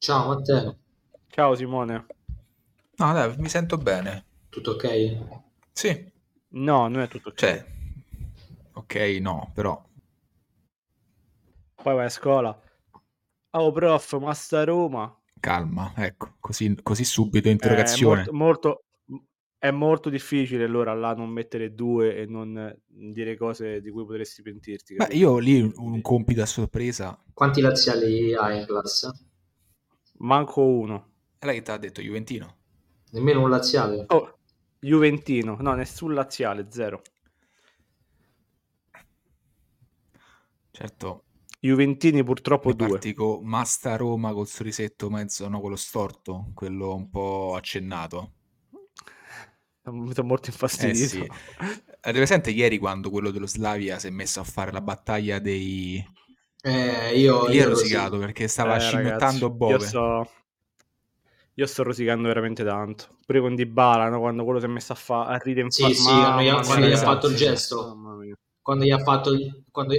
Ciao Matteo, Ciao Simone. No, dai, mi sento bene. tutto ok? Sì, No, non è tutto ok. cioè, ok, no, però Poi vai a scuola. Oh prof, ma sta a Roma. calma, ecco, così, così subito Eh, è interrogazione. molto, molto- è molto difficile allora là non mettere due e non dire cose di cui potresti pentirti. Beh, capito? io lì un, un compito a sorpresa. Quanti laziali hai in classe? Manco uno. E lei che ti ha detto Juventino? Nemmeno un laziale? Oh, Juventino. No, nessun laziale, zero. Certo, Juventini purtroppo due. parti con Masta Roma col sorrisetto mezzo, no, quello storto, quello un po' accennato. Mi sono molto Eh infastidito. sì. Avete presente ieri quando quello dello Slavia si è messo a fare la battaglia dei... Eh, io, Lì io rosicato sì. perché stava Eh, scimmiottando ragazzi, io Bove. sto, io sto rosicando veramente tanto. Pure con Dybala, no? quando quello si è messo a, fa- a ridere in Sì, sì, quando gli ha, quando gli ha fatto il Esatto, gesto, Mamma mia. quando gli ha fatto il, quando,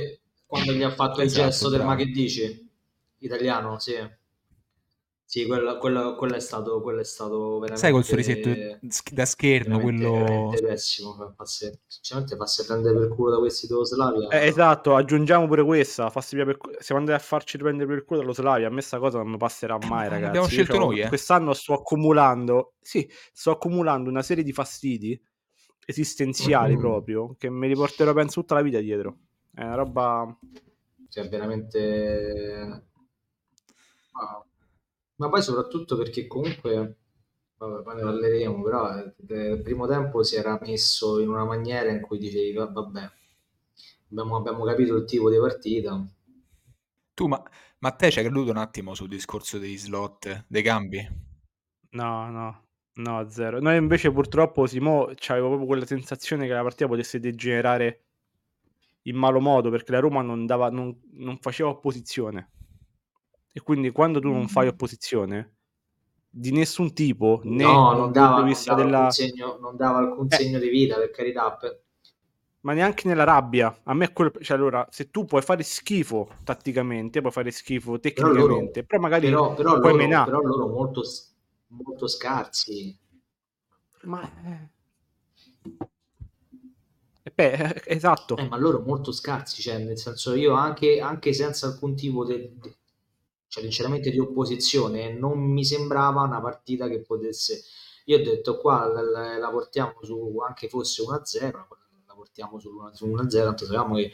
quando gli ha fatto il Esatto, gesto del ma bravo. che dici? Italiano, sì. Sì, quello, quello- quello è stato, quello è stato veramente... Sai col sorrisetto da scherno, quello... pessimo. fa- fa se- Sinceramente fa se prendere per culo da questi dello Slavia. Eh, esatto, aggiungiamo pure questa. Fassi via per siamo andati a farci prendere per culo dallo Slavia. A me sta cosa non mi passerà mai, ma ragazzi. l'abbiamo Io scelto c'ho- noi, eh. Quest'anno sto accumulando, sì, sto accumulando una serie di fastidi esistenziali Mm. proprio che me li porterò penso tutta la vita dietro. È una roba cioè veramente ma, ma poi soprattutto perché comunque vabbè, poi ne parleremo però eh, il primo tempo si era messo in una maniera in cui dicevi "Va- vabbè abbiamo, abbiamo capito il tipo di partita Tu, ma, ma te ci hai creduto un attimo sul discorso dei slot, dei cambi? No, no, no, zero. Noi invece purtroppo Simo c'avevo proprio quella sensazione che la partita potesse degenerare in malo modo perché la Roma non, dava, non, non faceva opposizione. E quindi quando tu non fai opposizione di nessun tipo, né no non dava, non dava della... alcun segno, non dava alcun Eh. segno di vita per carità per- ma neanche nella rabbia. A me è quello. Cioè, allora, se tu puoi fare schifo tatticamente, puoi fare schifo però loro, tecnicamente, però, magari però, però puoi loro, menare. però loro molto, molto scarsi Ma eh. Eh, beh, eh, esatto. Eh, ma loro molto scarsi, cioè, nel senso io anche, anche senza alcun tipo di, di- cioè, sinceramente di opposizione, non mi sembrava una partita che potesse... Io ho detto qua la, la- portiamo su, anche fosse 1-0, la portiamo su 1- su 1-0, tanto sappiamo che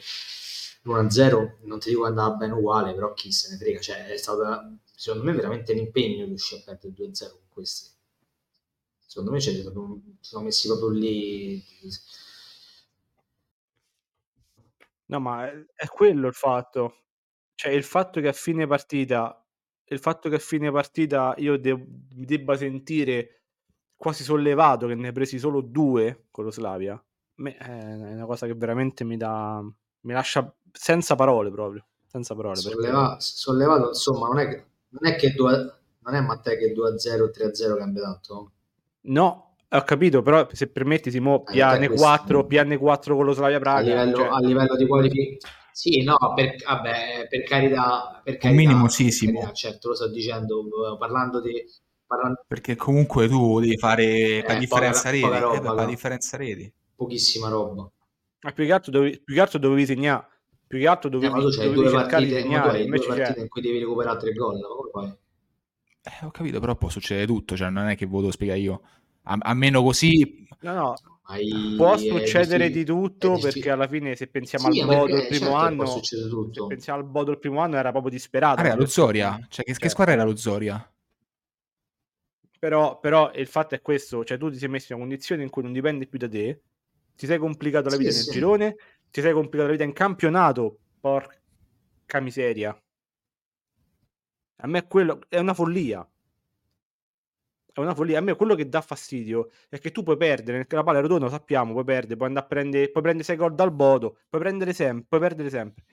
l'1-0 non ti dico andava bene uguale, però chi se ne frega, cioè è stata secondo me veramente un impegno riuscire a perdere 2-0 con questi. Secondo me cioè, si sono si sono messi proprio lì No, ma è quello il fatto. Cioè, il fatto che a fine partita, il fatto che a fine partita io de- mi debba sentire quasi sollevato che ne hai presi solo due con lo Slavia, a me è una cosa che veramente mi dà, mi lascia senza parole proprio, senza parole. perché- Solleva- sollevato, insomma, non è che, non è che due- non è Matteo che 2-0 o 3-0 cambia tanto. No, ho capito, però se permetti, Simo, Eh, piane questo- 4, piane 4 con lo Slavia A Praga. livello, cioè- a livello di qualificazione. Sì, no, per, vabbè, per carità, per carità, minimo sì, per Simo. carità, certo, lo sto dicendo, parlando di... Parlando, Perché comunque tu devi fare la Eh, differenza poca- reti. eh, la no. differenza reti. pochissima roba. Ma più che altro dovevi, più che altro dovevi segnare. Più che altro Eh, dovevi, ma tu c'hai dovevi due cercare di partite, ma tu segnare. hai due Invece partite c'è. in cui devi recuperare tre gol, ma come fai? Eh, ho capito, però può succedere tutto, cioè non è che ve lo spiega io. A, a meno così... No, no, Hai- può è succedere difficile- di tutto difficile. perché alla fine se pensiamo Sì, al Bodo il primo certo, anno, se pensiamo al Bodo il primo anno era proprio disperato. Era lo. Zoria? Cioè, che, che Cioè, squadra era lo Zoria? Però, però il fatto è questo, cioè tu ti sei messo in una condizione in cui non dipende più da te, ti sei complicato la Sì, vita nel sì. girone, ti sei complicato la vita in campionato, porca miseria. A me quello è una follia. È una follia. A me quello che dà fastidio è che tu puoi perdere, perché la palla è rotonda, lo sappiamo, puoi perdere, puoi andare a prendere, puoi prendere 6 gol dal Bodo, puoi prendere sempre, puoi perdere sempre.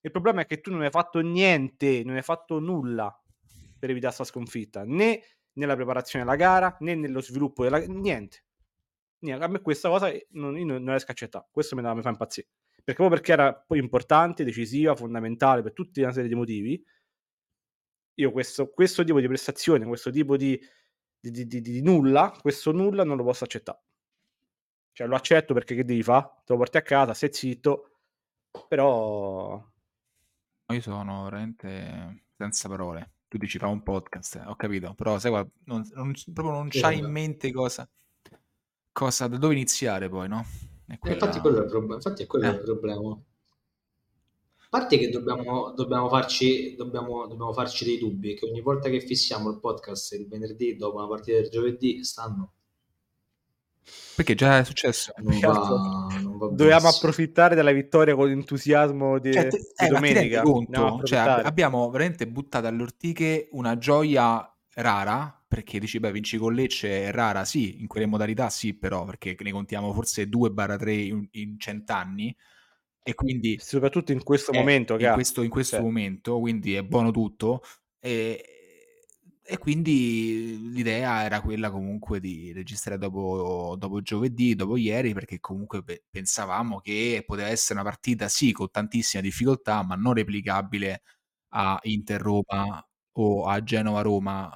Il problema è che tu non hai fatto niente, non hai fatto nulla per evitare questa sconfitta, né nella preparazione della gara, né nello sviluppo della niente. Niente. A me questa cosa non, io non non riesco a accettare. Questo mi, mi fa impazzire. Perché proprio perché era poi importante, decisiva, fondamentale per tutta una serie di motivi. io questo, questo tipo di prestazione, questo tipo di, di, di, di, di nulla, questo nulla non lo posso accettare. Cioè lo accetto perché che devi fare? Te lo porti a casa, stai zitto, però... Io sono veramente senza parole. Tu dici fa un podcast, ho capito, però sai qua, non, non, proprio non Sì, c'hai in vabbè. mente cosa, cosa, da dove iniziare poi, no? È Eh, quella- Infatti, quello è il problema. Infatti è quello Eh. il problema. A parte che dobbiamo, dobbiamo, farci, dobbiamo, dobbiamo farci dei dubbi, che ogni volta che fissiamo il podcast il venerdì dopo una partita del giovedì stanno. Perché già è successo. Non va, non va Dovevamo approfittare della vittoria con entusiasmo di, Cioè, te- di eh, domenica. Conto? Cioè, abbiamo veramente buttato alle ortiche una gioia rara, perché dici, beh, vinci con Lecce è rara, sì, in quelle modalità sì, però, perché ne contiamo forse 2-3 in, in cent'anni, e quindi Soprattutto in questo eh, momento, in questo, in questo cioè, momento, quindi è buono tutto. E, e quindi l'idea era quella comunque di registrare dopo, dopo giovedì, dopo ieri, perché comunque pe- pensavamo che poteva essere una partita, sì, con tantissime difficoltà, ma non replicabile a Inter-Roma o a Genova-Roma,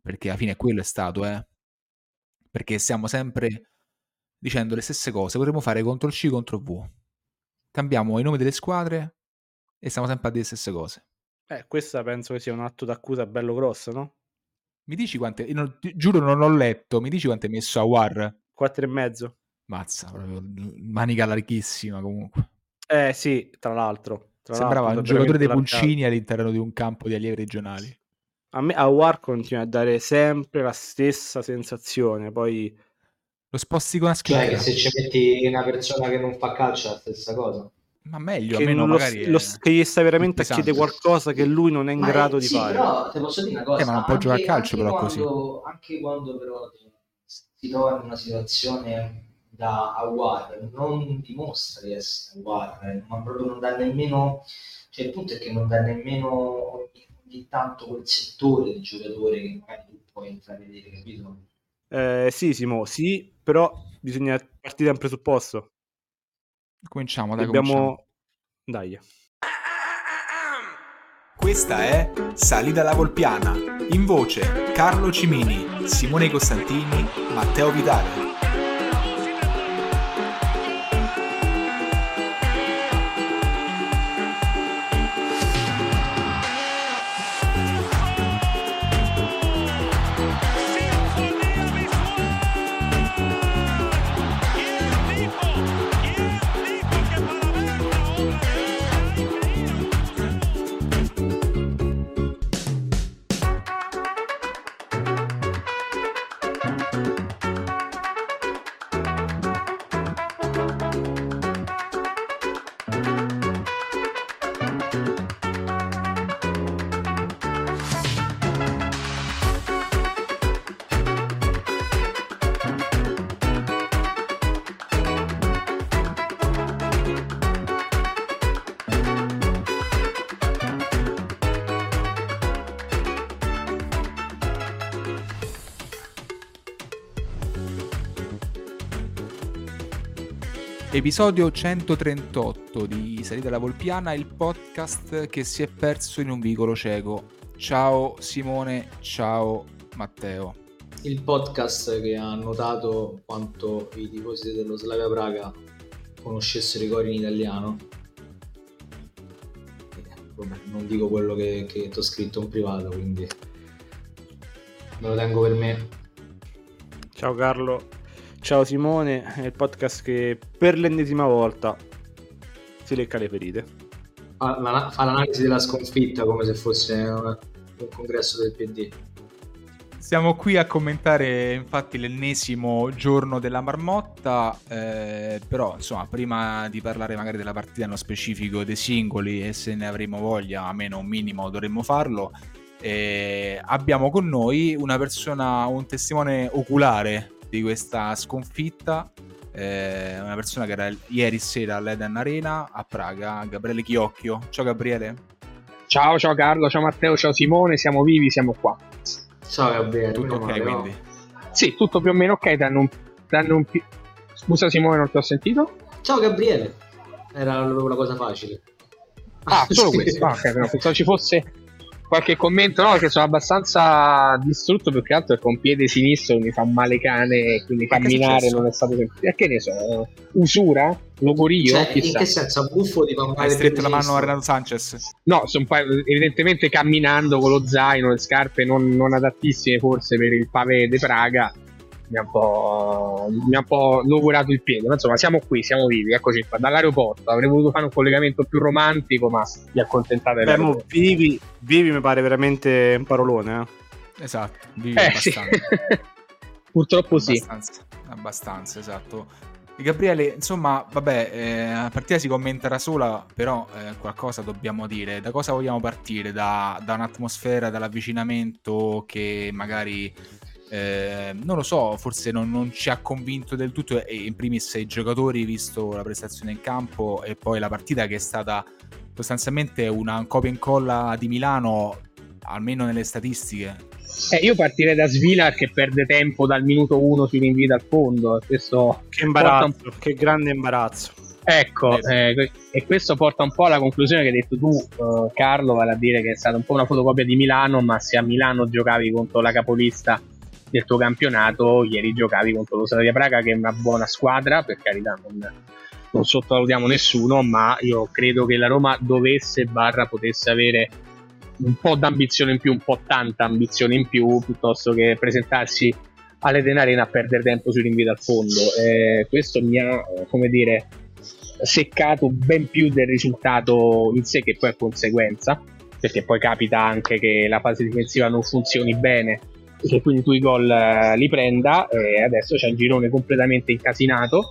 perché alla fine quello è stato, eh. Perché stiamo sempre dicendo le stesse cose, potremmo fare contro il C contro V. Cambiamo i nomi delle squadre e stiamo sempre a dire le stesse cose. eh, questa penso che sia un atto d'accusa bello grosso, no? Mi dici quante... non- giuro non ho letto, mi dici quanto hai messo a War? Quattro e mezzo. Mazza, proprio manica larghissima comunque. Eh sì, tra l'altro. Tra Sembrava un l'altro, giocatore dei pulcini all'interno di un campo di allievi regionali. A me a War continua a dare sempre la stessa sensazione. Poi Lo sposti con una Cioè, schicchera. che se ci metti una persona che non fa calcio è la stessa cosa. Ma meglio, che, almeno lo- magari... lo- è che gli sta veramente a chiedere qualcosa che lui non è in Ma è- grado di sì, fare. però te posso dire una cosa. Eh, ma non può anche- giocare a calcio, anche però, così. quando, Anche quando però si trova in una situazione da Awar, non dimostra di essere Awar, eh, ma proprio non dà nemmeno... Cioè il punto è che non dà nemmeno ogni, ogni tanto quel settore di giocatore che magari tu puoi intravedere, capito? Eh, sì, Simo, sì, però bisogna partire da un presupposto. Cominciamo, dai, cominciamo. Dobbiamo... Dai. Questa è Salita alla Volpiana. In voce Carlo Cimini, Simone Costantini, Matteo Vitale. Episodio 138 di Salita alla Volpiana, il podcast che si è perso in un vicolo cieco. Ciao Simone, ciao Matteo. Il podcast che ha notato quanto i tifosi dello Slavia Praga conoscessero i cori in italiano. Vabbè, non dico quello che, che ti ho scritto in privato, quindi me lo tengo per me. Ciao Carlo. Ciao Simone, è il podcast che per l'ennesima volta si lecca le ferite. Fa, la- fa l'analisi della sconfitta come se fosse un, un congresso del PD. Siamo qui a commentare infatti l'ennesimo giorno della marmotta, eh, però insomma prima di parlare magari della partita nello specifico dei singoli e se ne avremo voglia, almeno un minimo dovremmo farlo, eh, abbiamo con noi una persona, un testimone oculare di questa sconfitta, eh, una persona che era ieri sera all'Eden Arena a Praga, Gabriele Chiocchio. Ciao Gabriele. Ciao, ciao Carlo, ciao Matteo, ciao Simone, siamo vivi, siamo qua. Ciao Gabriele, Tutto ok male, no? quindi? Sì, tutto più o meno ok, danno un, danno un pi- Scusa Simone, non ti ho sentito? Ciao Gabriele, era la cosa facile. Ah, solo Sì. questo. Ah, ok, però pensavo ci fosse qualche commento, no, che sono abbastanza distrutto più che altro perché un piede sinistro mi fa un male cane e quindi Ma camminare non è stato semplice. E che ne so, usura? Logorio? Cioè, in che senso? Buffo di fa Hai stretto la mano a Renato Sanchez? No, sono pa- evidentemente camminando con lo zaino, le scarpe non, non adattissime forse per il pavé di Praga mi ha un po', mi ha un po logurato il piede, ma insomma siamo qui, siamo vivi, eccoci qua, dall'aeroporto, avrei voluto fare un collegamento più romantico, ma vi accontentate. Beh, mo, vivi, vivi mi pare veramente un parolone, eh? Esatto, vivi eh, abbastanza. Sì. Purtroppo abbastanza, sì. Abbastanza, esatto. Gabriele, insomma, vabbè, eh, la partita si commenta da sola, però eh, qualcosa dobbiamo dire. Da cosa vogliamo partire? Da, da un'atmosfera, dall'avvicinamento che magari eh, non lo so, forse non, non ci ha convinto del tutto, e in primis i giocatori, visto la prestazione in campo, e poi la partita che è stata sostanzialmente una copia e incolla di Milano, almeno nelle statistiche. Eh, io partirei da Svilar che perde tempo dal minuto 1 sui rinvii dal fondo. Questo Che imbarazzo, che grande imbarazzo. Ecco, eh, que- e questo porta un po' alla conclusione che hai detto tu, eh, Carlo, vale a dire che è stata un po' una fotocopia di Milano, ma se a Milano giocavi contro la capolista del tuo campionato, ieri giocavi contro lo Slavia Praga, che è una buona squadra, per carità, non, non sottovalutiamo nessuno, ma io credo che la Roma dovesse, barra, potesse avere un po' d'ambizione in più, un po' tanta ambizione in più, piuttosto che presentarsi all'Eden Arena a perdere tempo sui rinvii dal fondo. Eh, questo mi ha, come dire, seccato ben più del risultato in sé che poi è conseguenza, perché poi capita anche che la fase difensiva non funzioni bene che quindi tu i gol eh, li prenda e adesso c'è il girone completamente incasinato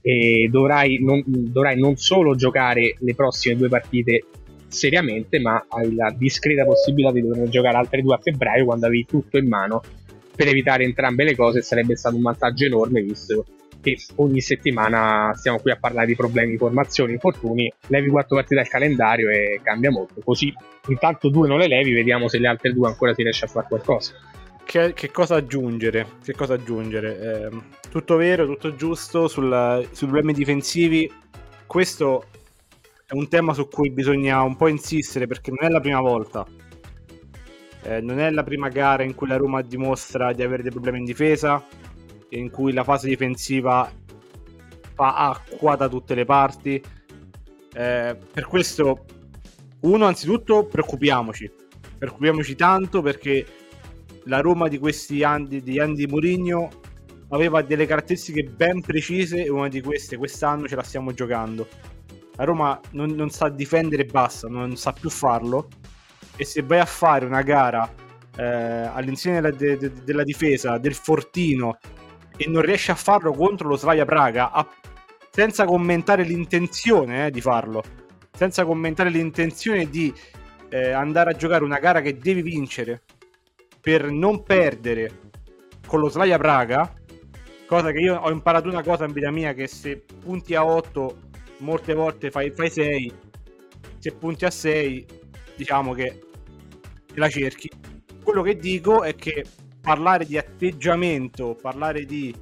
e dovrai non, dovrai non solo giocare le prossime due partite seriamente ma hai la discreta possibilità di dover giocare altre due a febbraio quando avevi tutto in mano per evitare entrambe le cose sarebbe stato un vantaggio enorme visto che ogni settimana stiamo qui a parlare di problemi, formazioni, infortuni, levi quattro partite dal calendario e cambia molto. Così intanto due non le levi, vediamo se le altre due ancora si riesce a fare qualcosa. Che, che cosa aggiungere? Che cosa aggiungere? Ehm, tutto vero, tutto giusto sul- sui problemi difensivi. Questo è un tema su cui bisogna un po' insistere perché non è la prima volta. Eh, non è la prima gara in cui la Roma dimostra di avere dei problemi in difesa, in cui la fase difensiva fa acqua da tutte le parti. Eh, per questo, uno, anzitutto, preoccupiamoci. Preoccupiamoci tanto perché la Roma di questi anni di anni di Mourinho aveva delle caratteristiche ben precise e una di queste quest'anno ce la stiamo giocando. La Roma non, non sa difendere e basta, non sa più farlo. E se vai a fare una gara eh, all'insieme della, de- de- della difesa del Fortino e non riesci a farlo contro lo Slavia Praga, a- senza commentare l'intenzione eh, di farlo, senza commentare l'intenzione di eh, andare a giocare una gara che devi vincere per non perdere con lo Slavia Praga, cosa che io ho imparato una cosa in vita mia che se punti a 8 molte volte fai, fai 6, se punti a 6 diciamo che la cerchi. Quello che dico è che parlare di atteggiamento, parlare di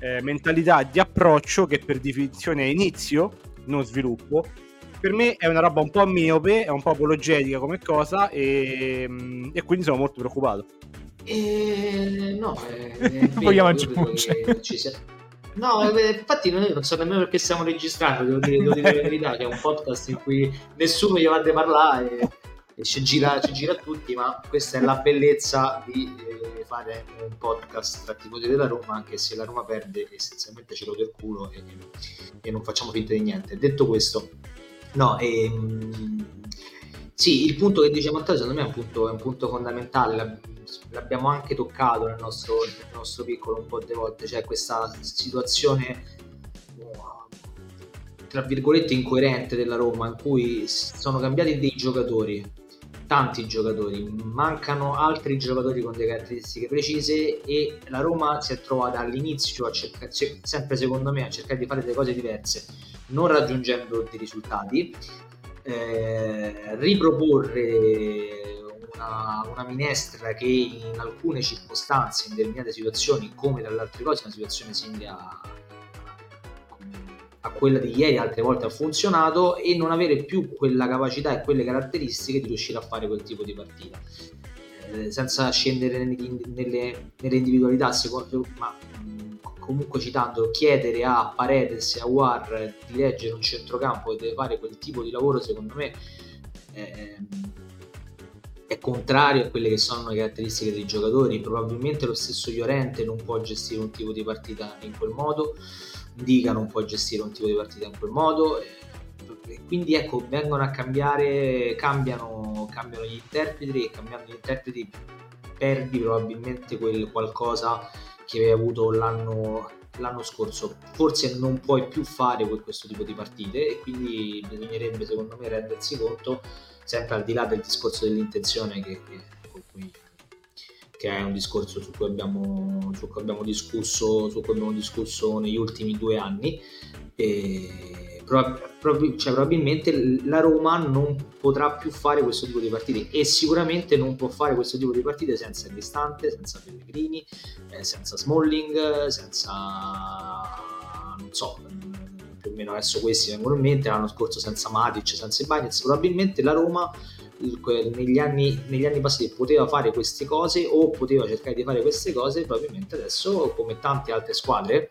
eh, mentalità, di approccio, che per definizione è inizio, non sviluppo, per me è una roba un po' miope, è un po' apologetica come cosa e, mm, e quindi sono molto preoccupato. Eh, no, è, è Vogliamo aggiungere. sia- No, eh, infatti non, non so nemmeno perché stiamo registrando, devo dire, devo dire la verità, che è un podcast in cui nessuno gli va a parlare e, e ci, gira, ci gira tutti, ma questa è la bellezza di eh, fare un podcast tra tifosi della Roma, anche se la Roma perde essenzialmente ce lo del culo e, e non facciamo finta di niente. Detto questo, no, ehm, sì, il punto che dice Matteo secondo me è un punto, è un punto fondamentale, l'abbiamo anche toccato nel nostro, nel nostro piccolo un po' di volte, cioè questa situazione oh, tra virgolette incoerente della Roma in cui sono cambiati dei giocatori, tanti giocatori, mancano altri giocatori con delle caratteristiche precise e la Roma si è trovata all'inizio a cercare, se- sempre secondo me a cercare di fare delle cose diverse, non raggiungendo dei risultati eh, riproporre una, una minestra che in alcune circostanze, in determinate situazioni, come dalle altre cose, una situazione simile a, a quella di ieri, altre volte ha funzionato, e non avere più quella capacità e quelle caratteristiche di riuscire a fare quel tipo di partita. Eh, senza scendere nelle, nelle, individualità, secondo, ma comunque citando, chiedere a Paredes e a War di leggere un centrocampo e deve fare quel tipo di lavoro, secondo me è, è contrario a quelle che sono le caratteristiche dei giocatori. Probabilmente lo stesso Llorente non può gestire un tipo di partita in quel modo, Dica non può gestire un tipo di partita in quel modo. Quindi ecco, vengono a cambiare, cambiano, cambiano gli interpreti e cambiando gli interpreti perdi probabilmente quel qualcosa che avevi avuto l'anno, l'anno scorso. Forse non puoi più fare questo tipo di partite e quindi bisognerebbe secondo me rendersi conto, sempre al di là del discorso dell'intenzione che, che, cui, che è un discorso su cui, abbiamo, su cui abbiamo discusso, su cui abbiamo discusso negli ultimi due anni. E prob- cioè, probabilmente la Roma non potrà più fare questo tipo di partite e sicuramente non può fare questo tipo di partite senza Cristante, senza Pellegrini, eh, senza Smalling, senza non so, più o meno adesso questi vengono in mente, l'anno scorso senza Matic, senza Ibanez, probabilmente la Roma negli anni, negli anni passati poteva fare queste cose o poteva cercare di fare queste cose, probabilmente adesso come tante altre squadre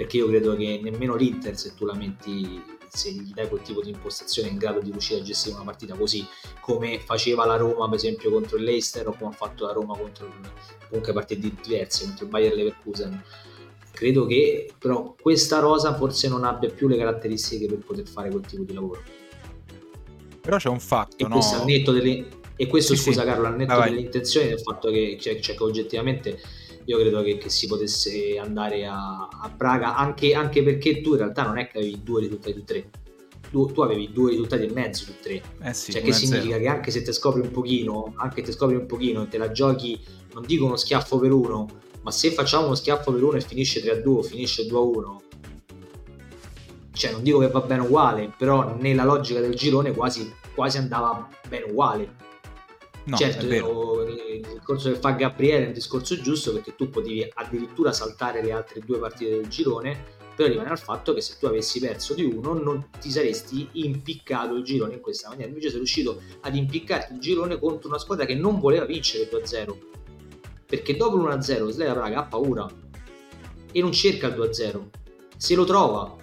perché io credo che nemmeno l'Inter se tu la metti se gli dai quel tipo di impostazione è in grado di riuscire a gestire una partita così come faceva la Roma per esempio contro il Leicester o come ha fatto la Roma contro comunque partite diverse contro il Bayern Leverkusen credo che però questa rosa forse non abbia più le caratteristiche per poter fare quel tipo di lavoro però c'è un fatto e no? questo al netto delle e questo sì, scusa sì. Carlo al netto Vai. delle intenzioni del fatto che, cioè, cioè, che oggettivamente io credo che, che, si potesse andare a, a Praga anche, anche, perché tu in realtà non è che avevi due risultati su tre. Tu, tu avevi due risultati e mezzo su tre. Eh sì, cioè che significa che anche se te scopri un pochino anche se te scopri un pochino e te la giochi non dico uno schiaffo per uno ma se facciamo uno schiaffo per uno e finisce 3 a 2 o finisce 2 a 1 cioè non dico che va bene uguale però nella logica del girone quasi, quasi andava bene uguale No, certo, il discorso che fa Gabriele è un discorso giusto perché tu potevi addirittura saltare le altre due partite del girone, però rimane al fatto che se tu avessi perso di uno non ti saresti impiccato il girone in questa maniera. Invece sei riuscito ad impiccarti il girone contro una squadra che non voleva vincere 2-0. Perché dopo l'1-0 Sleva Praga ha paura e non cerca il 2-0. Se lo trova,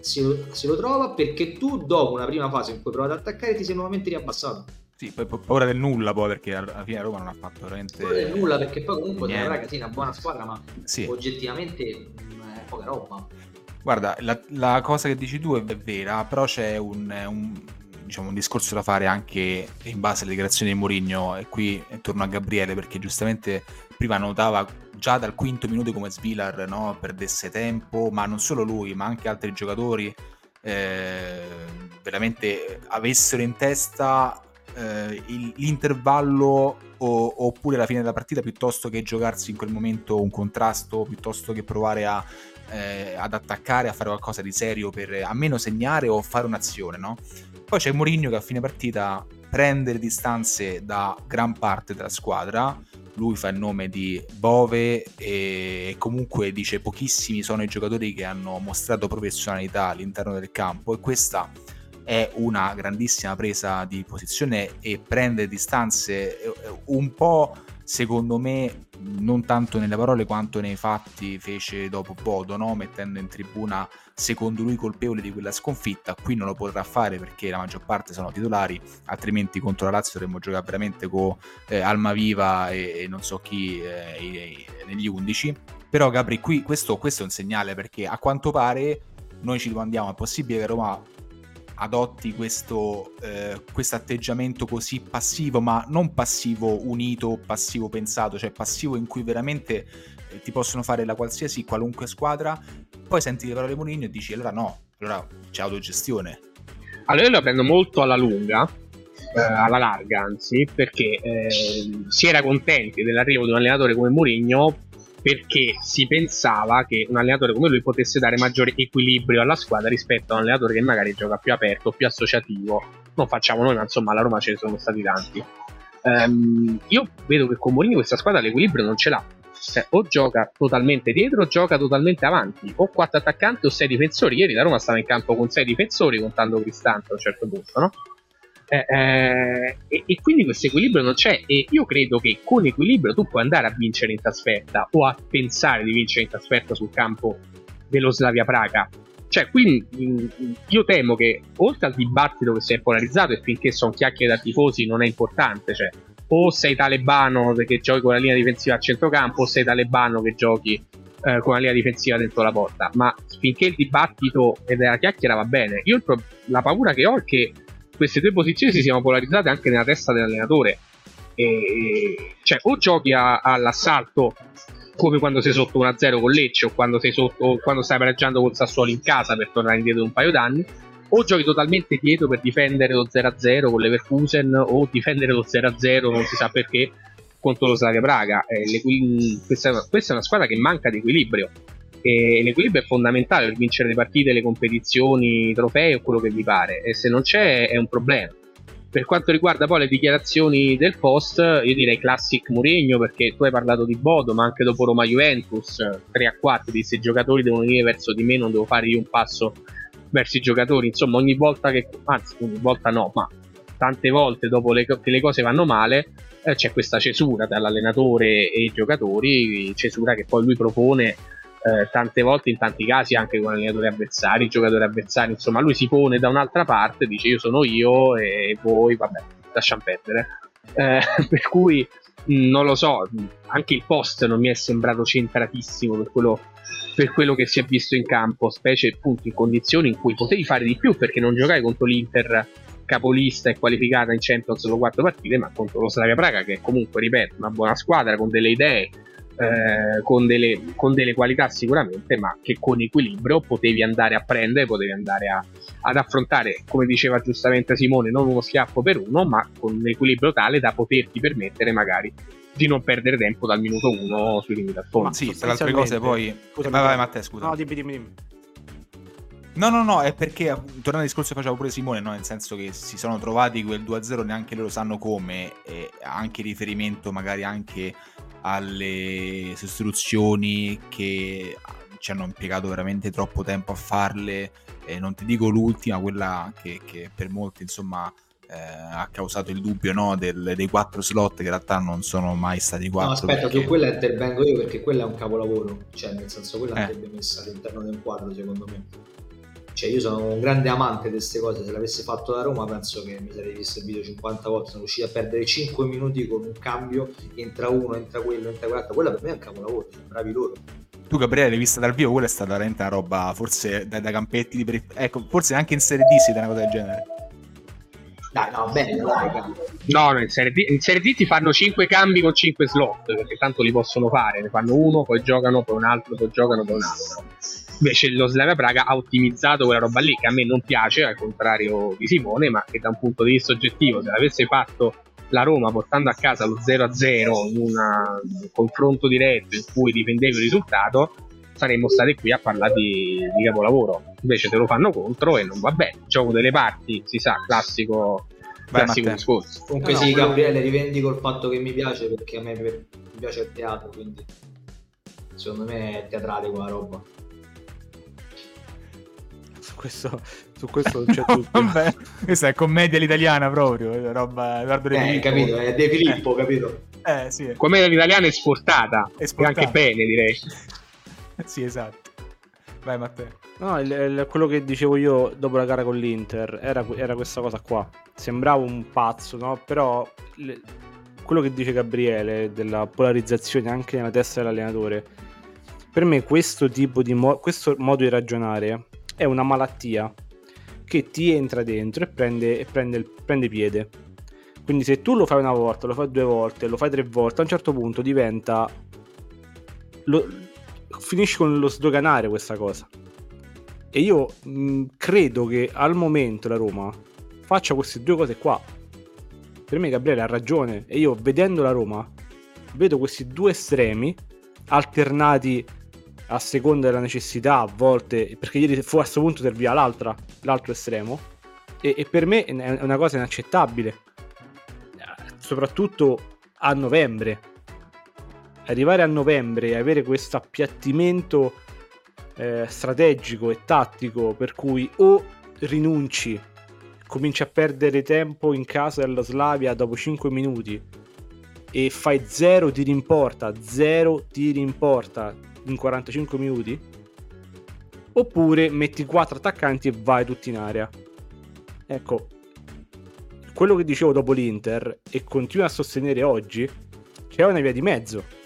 se lo, se lo trova perché tu dopo una prima fase in cui hai provato ad attaccare ti sei nuovamente riabbassato. Sì, poi paura del nulla poi perché alla fine Roma non ha fatto veramente paura del nulla perché poi comunque Niente. Braga sì, è una buona squadra ma sì. oggettivamente è poca roba. Guarda, la, la, cosa che dici tu è vera, però c'è un, un, diciamo, un, discorso da fare anche in base alle dichiarazioni di Mourinho e qui torno a Gabriele perché giustamente prima notava già dal quinto minuto come Svilar no, perdesse tempo, ma non solo lui, ma anche altri giocatori eh, veramente avessero in testa eh, l'intervallo o, oppure la fine della partita piuttosto che giocarsi in quel momento un contrasto, piuttosto che provare a, eh, ad attaccare, a fare qualcosa di serio per almeno segnare o fare un'azione, no? Poi c'è Mourinho che a fine partita prende le distanze da gran parte della squadra, lui fa il nome di Bove e comunque dice pochissimi sono i giocatori che hanno mostrato professionalità all'interno del campo e questa è una grandissima presa di posizione e prende distanze eh, un po' secondo me non tanto nelle parole quanto nei fatti fece dopo Bodo no? mettendo in tribuna secondo lui colpevole di quella sconfitta qui non lo potrà fare perché la maggior parte sono titolari altrimenti contro la Lazio dovremmo giocare veramente con eh, Almaviva e, e non so chi eh, negli 11 però Gabri qui questo, questo è un segnale perché a quanto pare noi ci domandiamo è possibile che Roma adotti questo eh, atteggiamento così passivo, ma non passivo unito, passivo pensato, cioè passivo in cui veramente eh, ti possono fare la qualsiasi, qualunque squadra, poi senti le parole Mourinho e dici allora no, allora c'è autogestione. Allora io la prendo molto alla lunga, eh, alla larga anzi, perché eh, si era contenti dell'arrivo di un allenatore come Mourinho perché si pensava che un allenatore come lui potesse dare maggiore equilibrio alla squadra rispetto a un allenatore che magari gioca più aperto, più associativo. Non facciamo noi, ma insomma alla Roma ce ne sono stati tanti. Um, io vedo che con Mourinho questa squadra l'equilibrio non ce l'ha. Cioè, o gioca totalmente dietro o gioca totalmente avanti, o quattro attaccanti o sei difensori. Ieri la Roma stava in campo con sei difensori, contando Cristante a un certo punto, no? Eh, eh, e, e, quindi questo equilibrio non c'è. E io credo che con equilibrio tu puoi andare a vincere in trasferta o a pensare di vincere in trasferta sul campo dello Slavia Praga. Cioè, quindi io temo che oltre al dibattito che si è polarizzato e finché sono chiacchiere da tifosi non è importante, cioè o sei talebano che giochi con la linea difensiva a centrocampo o sei talebano che giochi eh, con la linea difensiva dentro la porta. Ma finché il dibattito è la chiacchiera va bene. Io la paura che ho è che queste due posizioni si siano polarizzate anche nella testa dell'allenatore. E, cioè, o giochi a, all'assalto come quando sei sotto 1-0 con Lecce o quando, sotto, o quando stai pareggiando col Sassuolo in casa per tornare indietro un paio d'anni, o giochi totalmente dietro per difendere lo 0-0 con l'Everkusen o difendere lo 0-0 non si sa perché contro lo Slavia Praga. Eh, questa, questa, è una squadra che manca di equilibrio e l'equilibrio è fondamentale per vincere le partite, le competizioni, i trofei o quello che vi pare e se non c'è è un problema. Per quanto riguarda poi le dichiarazioni del post, io direi classic Mourinho perché tu hai parlato di Bodo, ma anche dopo Roma Juventus 3 a 4 disse i giocatori devono venire verso di me, non devo fare io un passo verso i giocatori. Insomma, ogni volta che, anzi, ogni volta no, ma tante volte dopo le, che le cose vanno male, eh, c'è questa cesura tra l'allenatore e i giocatori, cesura che poi lui propone eh, tante volte in tanti casi anche con allenatori avversari, giocatori avversari, insomma lui si pone da un'altra parte, dice io sono io e voi, vabbè, lasciamo perdere. Eh, per cui non lo so, anche il post non mi è sembrato centratissimo per quello, per quello che si è visto in campo, specie appunto in condizioni in cui potevi fare di più perché non giocavi contro l'Inter capolista e qualificata in Champions solo quattro partite, ma contro lo Slavia Praga che comunque, ripeto, una buona squadra con delle idee eh, con, delle, con, delle, qualità sicuramente, ma che con equilibrio potevi andare a prendere, potevi andare a, ad affrontare, come diceva giustamente Simone, non uno schiaffo per uno, ma con un equilibrio tale da poterti permettere magari di non perdere tempo dal minuto uno sui limitazioni. Ma sì, tra le altre cose poi... Scusa, vai, vai Matteo, scusa. No, dimmi, dimmi, dimmi. No, no, no, è perché tornando al discorso che faceva pure Simone, no? nel senso che si sono trovati quel 2-0, neanche loro sanno come, e anche riferimento magari anche alle sostituzioni che ci hanno impiegato veramente troppo tempo a farle. Eh, non ti dico l'ultima, quella che, che per molti insomma eh, ha causato il dubbio no, del, dei quattro slot che in realtà non sono mai stati quattro. No, aspetta, perché... su quella intervengo io perché quella è un capolavoro, cioè nel senso quella eh. andrebbe messa all'interno del quadro secondo me. Cioè, io sono un grande amante di queste cose. Se l'avesse fatto da Roma, penso che mi sarei visto il video 50 volte. Sono riuscito a perdere 5 minuti con un cambio. Entra uno, entra quello, entra quell'altro. Quella per me è un capolavoro. Sono bravi loro. Tu, Gabriele, l'hai vista dal vivo? Quella è stata veramente una roba, forse da, da campetti di. Pre... Ecco, forse anche in Serie D si una cosa del genere. Dai, no, bene, dai, No, no in, serie D, in Serie D ti fanno 5 cambi con 5 slot, perché tanto li possono fare. Ne fanno uno, poi giocano, poi un altro, poi giocano, poi un altro. Invece lo Slavia Praga ha ottimizzato quella roba lì che a me non piace, al contrario di Simone, ma che da un punto di vista oggettivo, se l'avesse fatto la Roma portando a casa lo 0-0 in una, un confronto diretto in cui difendevi il risultato, saremmo stati qui a parlare di, di, capolavoro. Invece te lo fanno contro e non va bene. Il gioco delle parti, si sa, classico, Vai, classico discorso. Comunque no, sì, Gabriele, rivendico il fatto che mi piace perché a me mi piace il teatro, quindi secondo me è teatrale quella roba questo, su questo non c'è tutto. Vabbè, questa è commedia all'italiana proprio, roba Edoardo De Eh, capito, è De Filippo, eh. capito? Eh, sì. Commedia all'italiana esportata, esportata. E anche bene direi. sì, esatto. Vai Matteo. No, il, il, quello che dicevo io dopo la gara con l'Inter era, era questa cosa qua. Sembrava un pazzo, no? Però le, quello che dice Gabriele della polarizzazione anche nella testa dell'allenatore, per me questo tipo di mo- questo modo di ragionare è una malattia che ti entra dentro e prende, e prende, prende piede. Quindi se tu lo fai una volta, lo fai due volte, lo fai tre volte, a un certo punto diventa... Lo, finisci con lo sdoganare questa cosa. E io mh, credo che al momento la Roma faccia queste due cose qua. Per me Gabriele ha ragione e io vedendo la Roma vedo questi due estremi alternati a seconda della necessità a volte, perché ieri fu a questo punto serviva l'altra, l'altro estremo, e, e per me è una cosa inaccettabile, soprattutto a novembre. arrivare a novembre e avere questo appiattimento eh, strategico e tattico per cui o rinunci, cominci a perdere tempo in casa della Slavia dopo 5 minuti e fai zero tiri in porta, zero tiri in porta in 45 minuti, oppure metti 4 attaccanti e vai tutti in area. Ecco, quello che dicevo dopo l'Inter e continuo a sostenere oggi, c'è una via di mezzo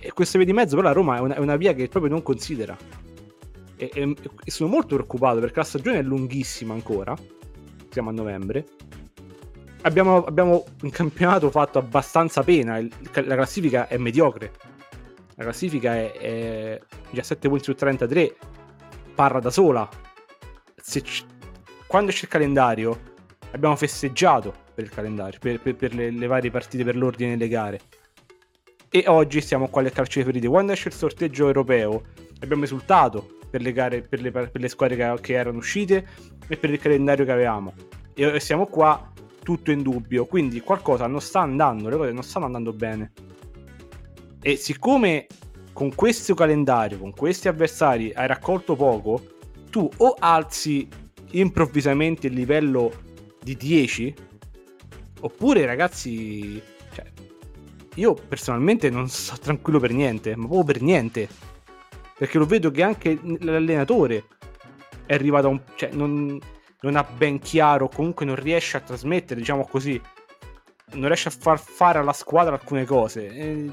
e questa via di mezzo però la Roma è una, è una via che proprio non considera. E, e, e, sono molto preoccupato perché la stagione è lunghissima ancora. Siamo a novembre. Abbiamo, abbiamo un campionato fatto abbastanza pena. Il, la classifica è mediocre. La classifica è, è 17 punti su 33. Parla da sola. C- quando esce il calendario, abbiamo festeggiato per il calendario, per, per, per le, le varie partite, per l'ordine delle gare e oggi siamo qua alle calcio ferite. Quando esce il sorteggio europeo abbiamo esultato per le gare, per le, per le squadre che, che, erano uscite e per il calendario che avevamo. E siamo qua tutto in dubbio, quindi qualcosa non sta andando, le cose non stanno andando bene. E siccome con questo calendario, con questi avversari hai raccolto poco, tu o alzi improvvisamente il livello di 10, oppure ragazzi io personalmente non sto tranquillo per niente, ma proprio per niente. Perché lo vedo che anche l'allenatore è arrivato a un... cioè non, non ha ben chiaro, comunque non riesce a trasmettere, diciamo così, non riesce a far fare alla squadra alcune cose. E,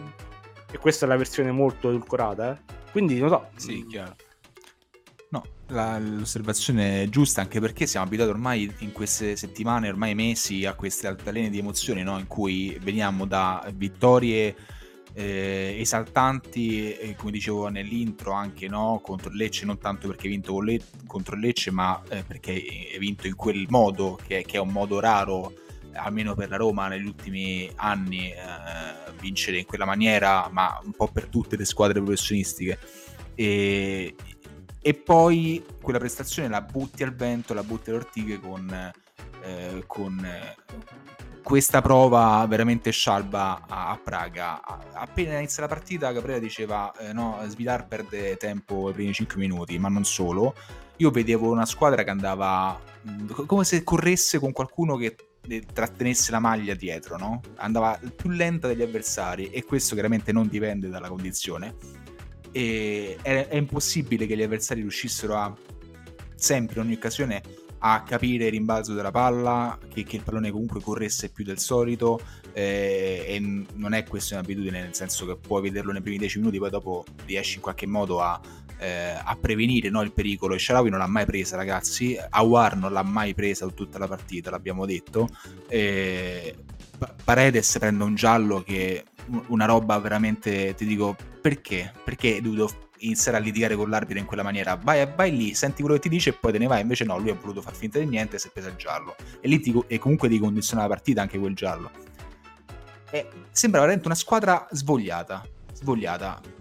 e questa è la versione molto edulcorata, eh. Quindi non so. Sì, chiaro. No, la, l'osservazione è giusta anche perché siamo abituati ormai in queste settimane, ormai mesi, a queste altalene di emozioni no? in cui veniamo da vittorie eh, esaltanti, e, come dicevo nell'intro, anche no? contro Lecce, non tanto perché hai vinto Le- contro Lecce, ma eh, perché hai vinto in quel modo, che, che, è un modo raro, almeno per la Roma negli ultimi anni, eh, vincere in quella maniera, ma un po' per tutte le squadre professionistiche. E, e poi quella prestazione la butti al vento, la butti alle ortighe con, eh, con eh, questa prova veramente scialba a, a, Praga. Appena inizia la partita Gabriele diceva eh, no, Svidar perde tempo i primi 5 minuti, ma non solo. Io vedevo una squadra che andava mm, come se corresse con qualcuno che trattenesse la maglia dietro, no? Andava più lenta degli avversari e questo chiaramente non dipende dalla condizione e è, è impossibile che gli avversari riuscissero a sempre in ogni occasione a capire il rimbalzo della palla, che, che, il pallone comunque corresse più del solito eh, e non è questa un'abitudine nel senso che puoi vederlo nei primi 10 minuti poi dopo riesci in qualche modo a, eh, a prevenire no, il pericolo e Sharawi non l'ha mai presa ragazzi, Awar non l'ha mai presa tutta la partita l'abbiamo detto eh, Paredes prende un giallo che una roba veramente, ti dico, perché? Perché hai dovuto iniziare a litigare con l'arbitro in quella maniera? Vai, vai, lì, senti quello che ti dice e poi te ne vai. Invece no, lui ha voluto far finta di niente e si è preso il giallo. E lì ti, e comunque ti condiziona la partita anche quel giallo. E sembra veramente una squadra svogliata. Svogliata.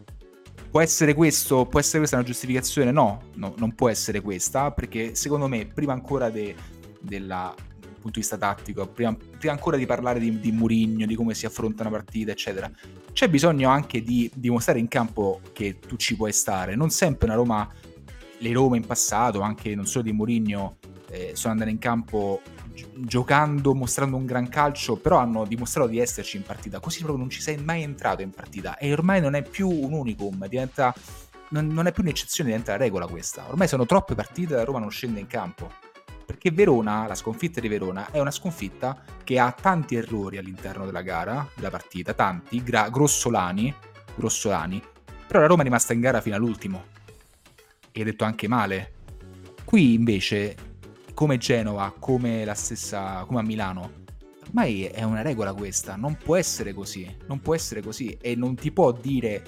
Può essere questo, può essere questa una giustificazione? No, no non può essere questa, perché secondo me, prima ancora de, della punto di vista tattico, prima, prima ancora di parlare di, di Murigno, di come si affronta una partita, eccetera, c'è bisogno anche di dimostrare in campo che tu ci puoi stare. Non sempre una Roma, le Rome in passato, anche non solo di Murigno, eh, sono andate in campo giocando, mostrando un gran calcio, però hanno dimostrato di esserci in partita. Così proprio non ci sei mai entrato in partita e ormai non è più un unicum, diventa non, non, è più un'eccezione, diventa la regola questa. Ormai sono troppe partite e la Roma non scende in campo perché Verona, la sconfitta di Verona, è una sconfitta che ha tanti errori all'interno della gara, della partita, tanti, gra- grossolani, grossolani, però la Roma è rimasta in gara fino all'ultimo. E ha detto anche male. Qui invece, come Genova, come la stessa, come a Milano, ormai è una regola questa, non può essere così, non può essere così e non ti può dire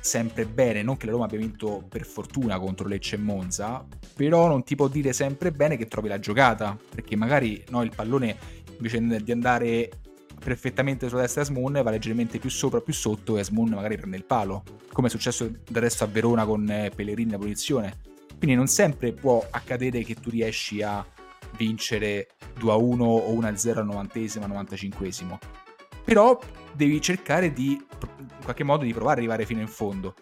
sempre bene, non che la Roma abbia vinto per fortuna contro Lecce e Monza, però non ti può dire sempre bene che trovi la giocata, perché magari no, il pallone invece di andare perfettamente sulla destra a Asmun va leggermente più sopra, più sotto e Asmun magari prende il palo, come è successo del resto a Verona con eh, Pellegrini in posizione. Quindi non sempre può accadere che tu riesci a vincere 2-1 o 1-0 al 90 95 però devi cercare di, in qualche modo, di provare ad arrivare fino in fondo.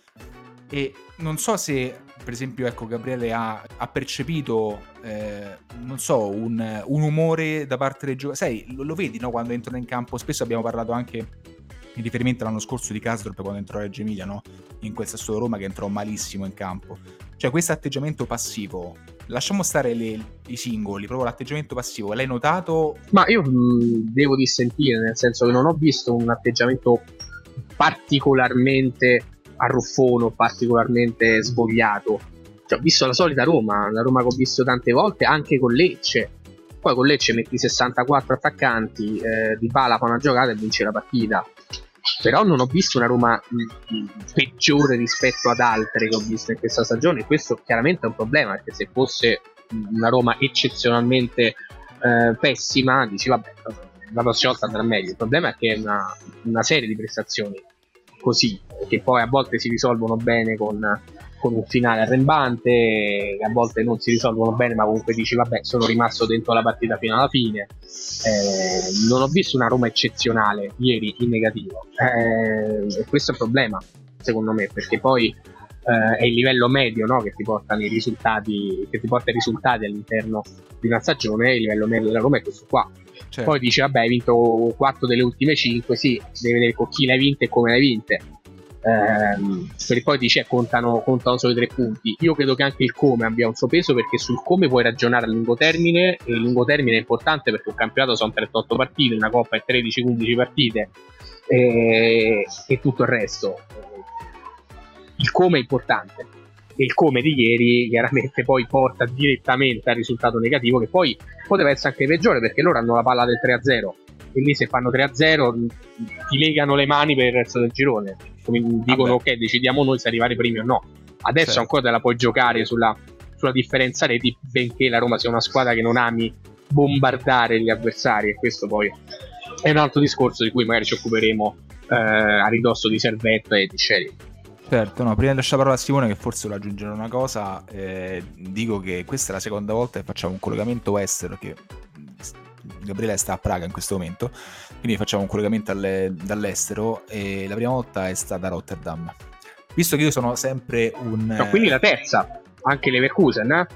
E non so se, per esempio, ecco, Gabriele ha, ha percepito, eh, non so, un, un, umore da parte dei giocatori. Sai, lo, lo vedi, no? Quando entrano in campo, spesso abbiamo parlato anche in riferimento all'anno scorso di Casdorp quando entrò a Reggio Emilia, no? In quel Sassuolo Roma che entrò malissimo in campo. Cioè, questo atteggiamento passivo, lasciamo stare le, i singoli, proprio l'atteggiamento passivo, l'hai notato? Ma io mh, devo dissentire, nel senso che non ho visto un atteggiamento particolarmente arruffone, particolarmente svogliato. Cioè, ho visto la solita Roma, la Roma che ho visto tante volte, anche con Lecce. Poi con Lecce metti 64 attaccanti, eh, Di Bala fa una giocata e vince la partita però non ho visto una Roma mm, mm, peggiore rispetto ad altre che ho visto in questa stagione. Questo chiaramente è un problema perché se fosse una Roma eccezionalmente eh, pessima dici vabbè la prossima volta andrà meglio. Il problema è che è una, una serie di prestazioni così che poi a volte si risolvono bene con con un finale arrembante, a volte non si risolvono bene, ma comunque dici vabbè sono rimasto dentro la partita fino alla fine. Eh, non ho visto una Roma eccezionale ieri in negativo eh, e questo è un problema secondo me perché poi eh, è il livello medio no, che ti porta i risultati che ti porta i risultati all'interno di una stagione il livello medio della Roma è questo qua certo. poi dici vabbè hai vinto 4 delle ultime 5 sì devi vedere con chi l'hai vinte e come l'hai vinte ehm, perché poi dice contano, contano solo i tre punti. Io credo che anche il come abbia un suo peso perché sul come puoi ragionare a lungo termine e il lungo termine è importante perché un campionato sono 38 partite, una coppa è 13-15 partite e, e tutto il resto. Il come è importante e il come di ieri chiaramente poi porta direttamente al risultato negativo che poi poteva essere anche peggiore perché loro hanno la palla del 3-0 e lì se fanno 3-0 ti legano le mani per il resto del girone. Come dicono Vabbè. ok, decidiamo noi se arrivare primi o no. Adesso certo. ancora te la puoi giocare sulla, sulla differenza reti, benché la Roma sia una squadra che non ami bombardare gli avversari e questo poi è un altro discorso di cui magari ci occuperemo eh, a ridosso di Servetto e di Sherry. Certo, no, prima di lasciare la parola a Simone, che forse vuole aggiungere una cosa, eh, dico che questa è la seconda volta che facciamo un collegamento estero che Gabriele sta a Praga in questo momento, quindi facciamo un collegamento alle, dall'estero e la prima volta è stata a Rotterdam. Visto che io sono sempre un... No, quindi la terza, anche Leverkusen, eh?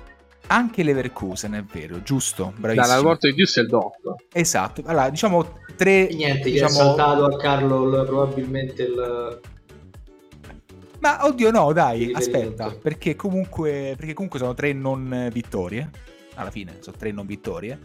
Anche Leverkusen, è vero, giusto, bravissimo. Dall'aeroporto di Düsseldorf. Esatto, allora diciamo tre... E niente, diciamo... è saltato a Carlo probabilmente il... Ma oddio no, dai, aspetta, perché comunque, perché comunque sono tre non vittorie, alla fine sono tre non vittorie,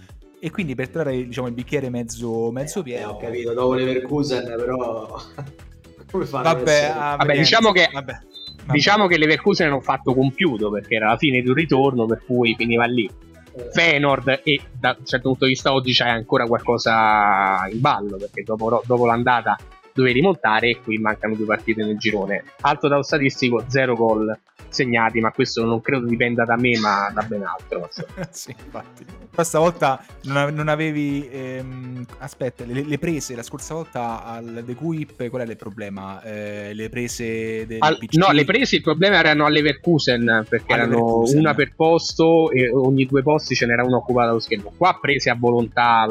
e quindi per trarre diciamo, il bicchiere mezzo, mezzo pieno... Eh, ho capito, dopo Leverkusen però... Come fanno Vabbè, ah, vabbè diciamo che... Vabbè. Vabbè. Diciamo che Leverkusen hanno fatto compiuto perché era la fine di un ritorno per cui finiva lì. Eh. Feyenoord e da un certo punto di vista oggi c'è ancora qualcosa in ballo perché dopo, dopo l'andata dovevi rimontare e qui mancano due partite nel girone. Alto dato statistico, zero gol segnati, ma questo non credo dipenda da me, ma da ben altro. sì, infatti. Questa volta non, non avevi. Ehm, aspetta, le, le, prese la scorsa volta al The Guip, qual è il problema? Eh, le prese del al, No, le prese il problema erano alle Leverkusen perché alle erano Leverkusen. una per posto e ogni due posti ce n'era una occupata allo schermo. Qua prese a volontà,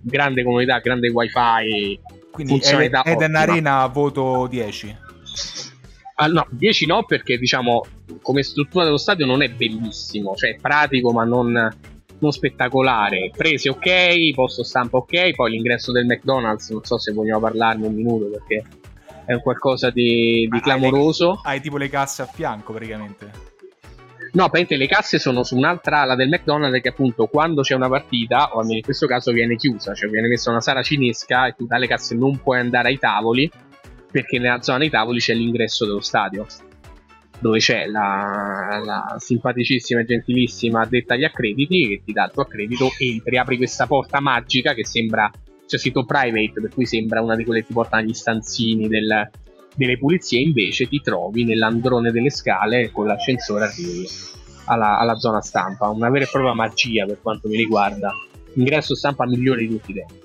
grande comunità, grande wifi. Quindi Eden Arena voto 10. Ah, no, 10 no perché diciamo come struttura dello stadio non è bellissimo, cioè è pratico ma non, non spettacolare. Prese ok, posto stampa ok, poi l'ingresso del McDonald's, non so se vogliamo parlarne un minuto perché è qualcosa di, di clamoroso. Hai, le, hai tipo le casse a fianco praticamente. No, praticamente le casse sono su un'altra ala del McDonald's che appunto quando c'è una partita, o almeno in questo caso viene chiusa, cioè viene messa una sala cinesca e tu dalle casse non puoi andare ai tavoli perché nella zona dei tavoli c'è l'ingresso dello stadio dove c'è la, la simpaticissima e gentilissima detta agli accrediti che ti dà il tuo accredito, entri, apri questa porta magica che sembra, c'è scritto private, per cui sembra una di quelle che ti portano agli stanzini del, delle pulizie, invece ti trovi nell'androne delle scale con l'ascensore arrivi alla, alla zona stampa, una vera e propria magia per quanto mi riguarda, ingresso stampa migliore di tutti i tempi.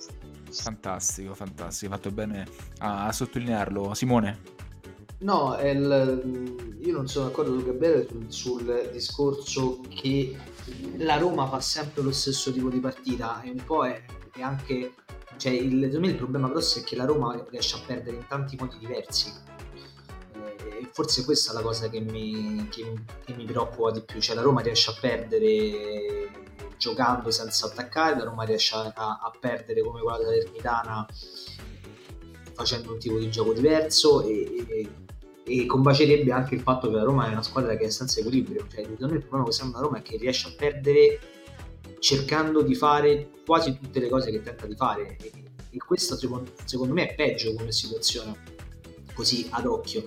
Fantastico, fantastico, hai fatto bene a, a sottolinearlo. Simone? No, il, io non sono d'accordo con Gabriele sul, sul, discorso che la Roma fa sempre lo stesso tipo di partita e un po' è, è anche cioè, il, me il problema grosso è che la Roma riesce a perdere in tanti modi diversi. Eh, forse questa è la cosa che mi, che, che mi preoccupa di più. Cioè, la Roma riesce a perdere giocando senza attaccare, la Roma riesce a, a perdere come quella della Termitana facendo un tipo di gioco diverso e, e, e, combacerebbe anche il fatto che la Roma è una squadra che è senza equilibrio. Cioè, il problema che sembra la Roma è che riesce a perdere cercando di fare quasi tutte le cose che tenta di fare. E, e questo secondo, secondo, me è peggio come situazione così ad occhio.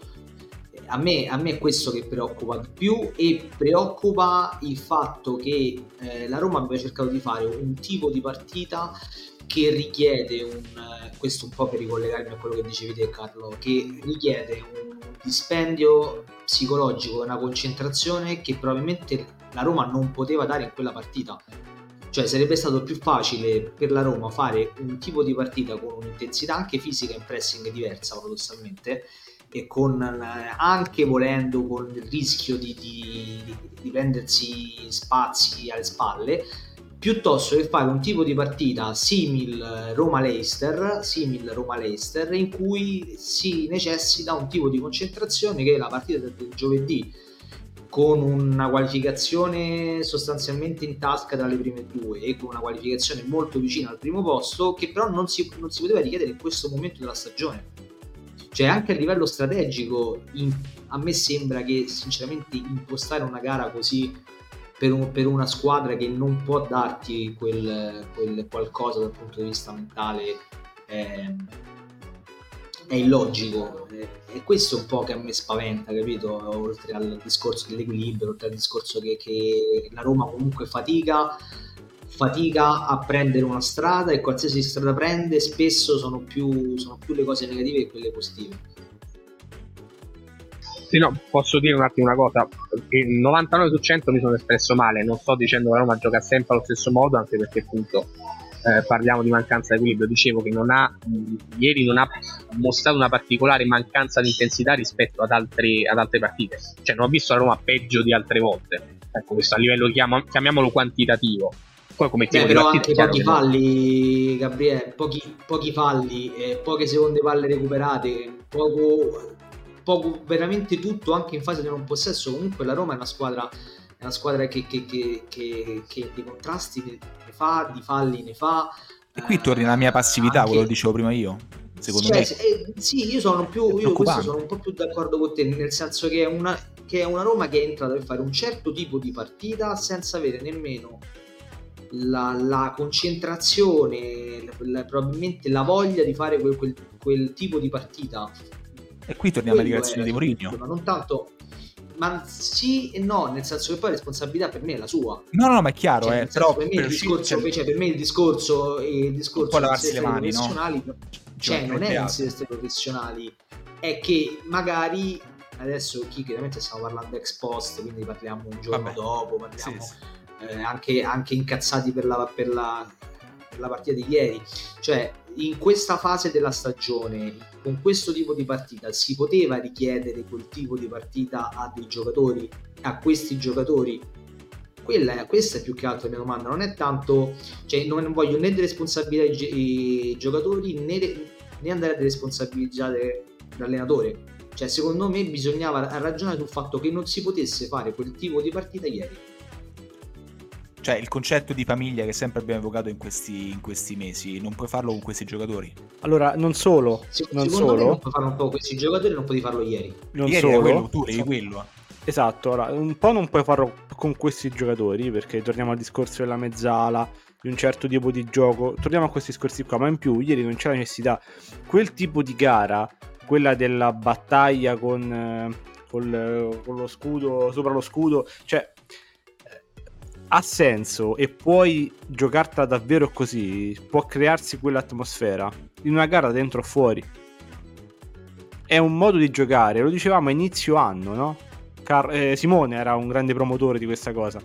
A me, a me, è questo che preoccupa di più e preoccupa il fatto che eh, la Roma abbia cercato di fare un tipo di partita che richiede un eh, questo un po' per ricollegarmi a quello che dicevi te Carlo che richiede un dispendio psicologico una concentrazione che probabilmente la Roma non poteva dare in quella partita cioè sarebbe stato più facile per la Roma fare un tipo di partita con un'intensità anche fisica in pressing diversa paradossalmente e con anche volendo con il rischio di, di, di prendersi spazi alle spalle piuttosto che fare un tipo di partita simil Roma-Leicester, simil Roma-Leicester in cui si necessita un tipo di concentrazione che è la partita del giovedì con una qualificazione sostanzialmente in tasca tra le prime due e con una qualificazione molto vicina al primo posto che però non si, non si poteva richiedere in questo momento della stagione. Cioè anche a livello strategico in, a me sembra che sinceramente impostare una gara così per, un, per una squadra che non può darti quel, quel, qualcosa dal punto di vista mentale eh, è illogico e questo è un po' che a me spaventa, capito? Oltre al discorso dell'equilibrio, oltre al discorso che, che la Roma comunque fatica, fatica a prendere una strada e qualsiasi strada prende spesso sono più, sono più le cose negative che quelle positive. Sì, no, posso dire un attimo una cosa. Il 99 su 100 mi sono espresso male. Non sto dicendo che la Roma gioca sempre allo stesso modo, anche perché appunto eh, parliamo di mancanza di equilibrio, dicevo che non ha, ieri non ha mostrato una particolare mancanza di intensità rispetto ad, altri, ad altre partite, cioè non ho visto la Roma peggio di altre volte, ecco questo a livello chiamo, chiamiamolo quantitativo. Poi come Beh, però anche pochi falli, no. Gabriele, pochi, pochi falli, eh, poche seconde palle recuperate, poco, poco veramente tutto anche in fase di non possesso. Comunque la Roma è una squadra è una squadra che, che, che, che, che di contrasti ne, fa, di falli ne fa. E qui torni alla mia passività, anche... quello che dicevo prima io. Secondo cioè, me. Eh, sì, io sono più io sono un po' più d'accordo con te, nel senso che è una, che è una Roma che è entrata per fare un certo tipo di partita senza avere nemmeno la, la concentrazione, la, probabilmente la voglia di fare quel, quel, quel, tipo di partita. E qui torniamo alla dichiarazione di Mourinho. Ma non tanto ma sì e no, nel senso che poi la responsabilità per me è la sua. No, no, ma è chiaro, cioè, eh, però per me, il discorso, cioè, per me il discorso, il discorso lavarsi le mani, professionali, no? cioè, non è essere professionali, è che magari adesso chi chiaramente stiamo parlando ex post, quindi parliamo un giorno Vabbè. dopo, parliamo sì, sì. Eh, anche, anche, incazzati per la, per la, la partita di ieri, cioè in questa fase della stagione, con questo tipo di partita, si poteva richiedere quel tipo di partita a dei giocatori, a questi giocatori? Quella, questa è più che altro la mia domanda, non è tanto, cioè non voglio né responsabilizzare i giocatori né, né andare a responsabilizzare l'allenatore. Cioè, secondo me bisognava ragionare sul fatto che non si potesse fare quel tipo di partita ieri cioè il concetto di famiglia che sempre abbiamo evocato in questi, in questi mesi, non puoi farlo con questi giocatori? Allora, non solo. Se, non solo. Me non puoi farlo un po' con questi giocatori, non puoi farlo ieri. Non ieri solo. Quello, tu eri quello. Esatto, allora, un po' non puoi farlo con questi giocatori, perché torniamo al discorso della mezzala, di un certo tipo di gioco, torniamo a questi discorsi qua, ma in più ieri non c'è la necessità. Quel tipo di gara, quella della battaglia con, eh, col, con lo scudo, sopra lo scudo, cioè ha senso e puoi giocartela davvero così, può crearsi quell'atmosfera in una gara dentro o fuori. È un modo di giocare, lo dicevamo a inizio anno, no? Car- eh, Simone era un grande promotore di questa cosa.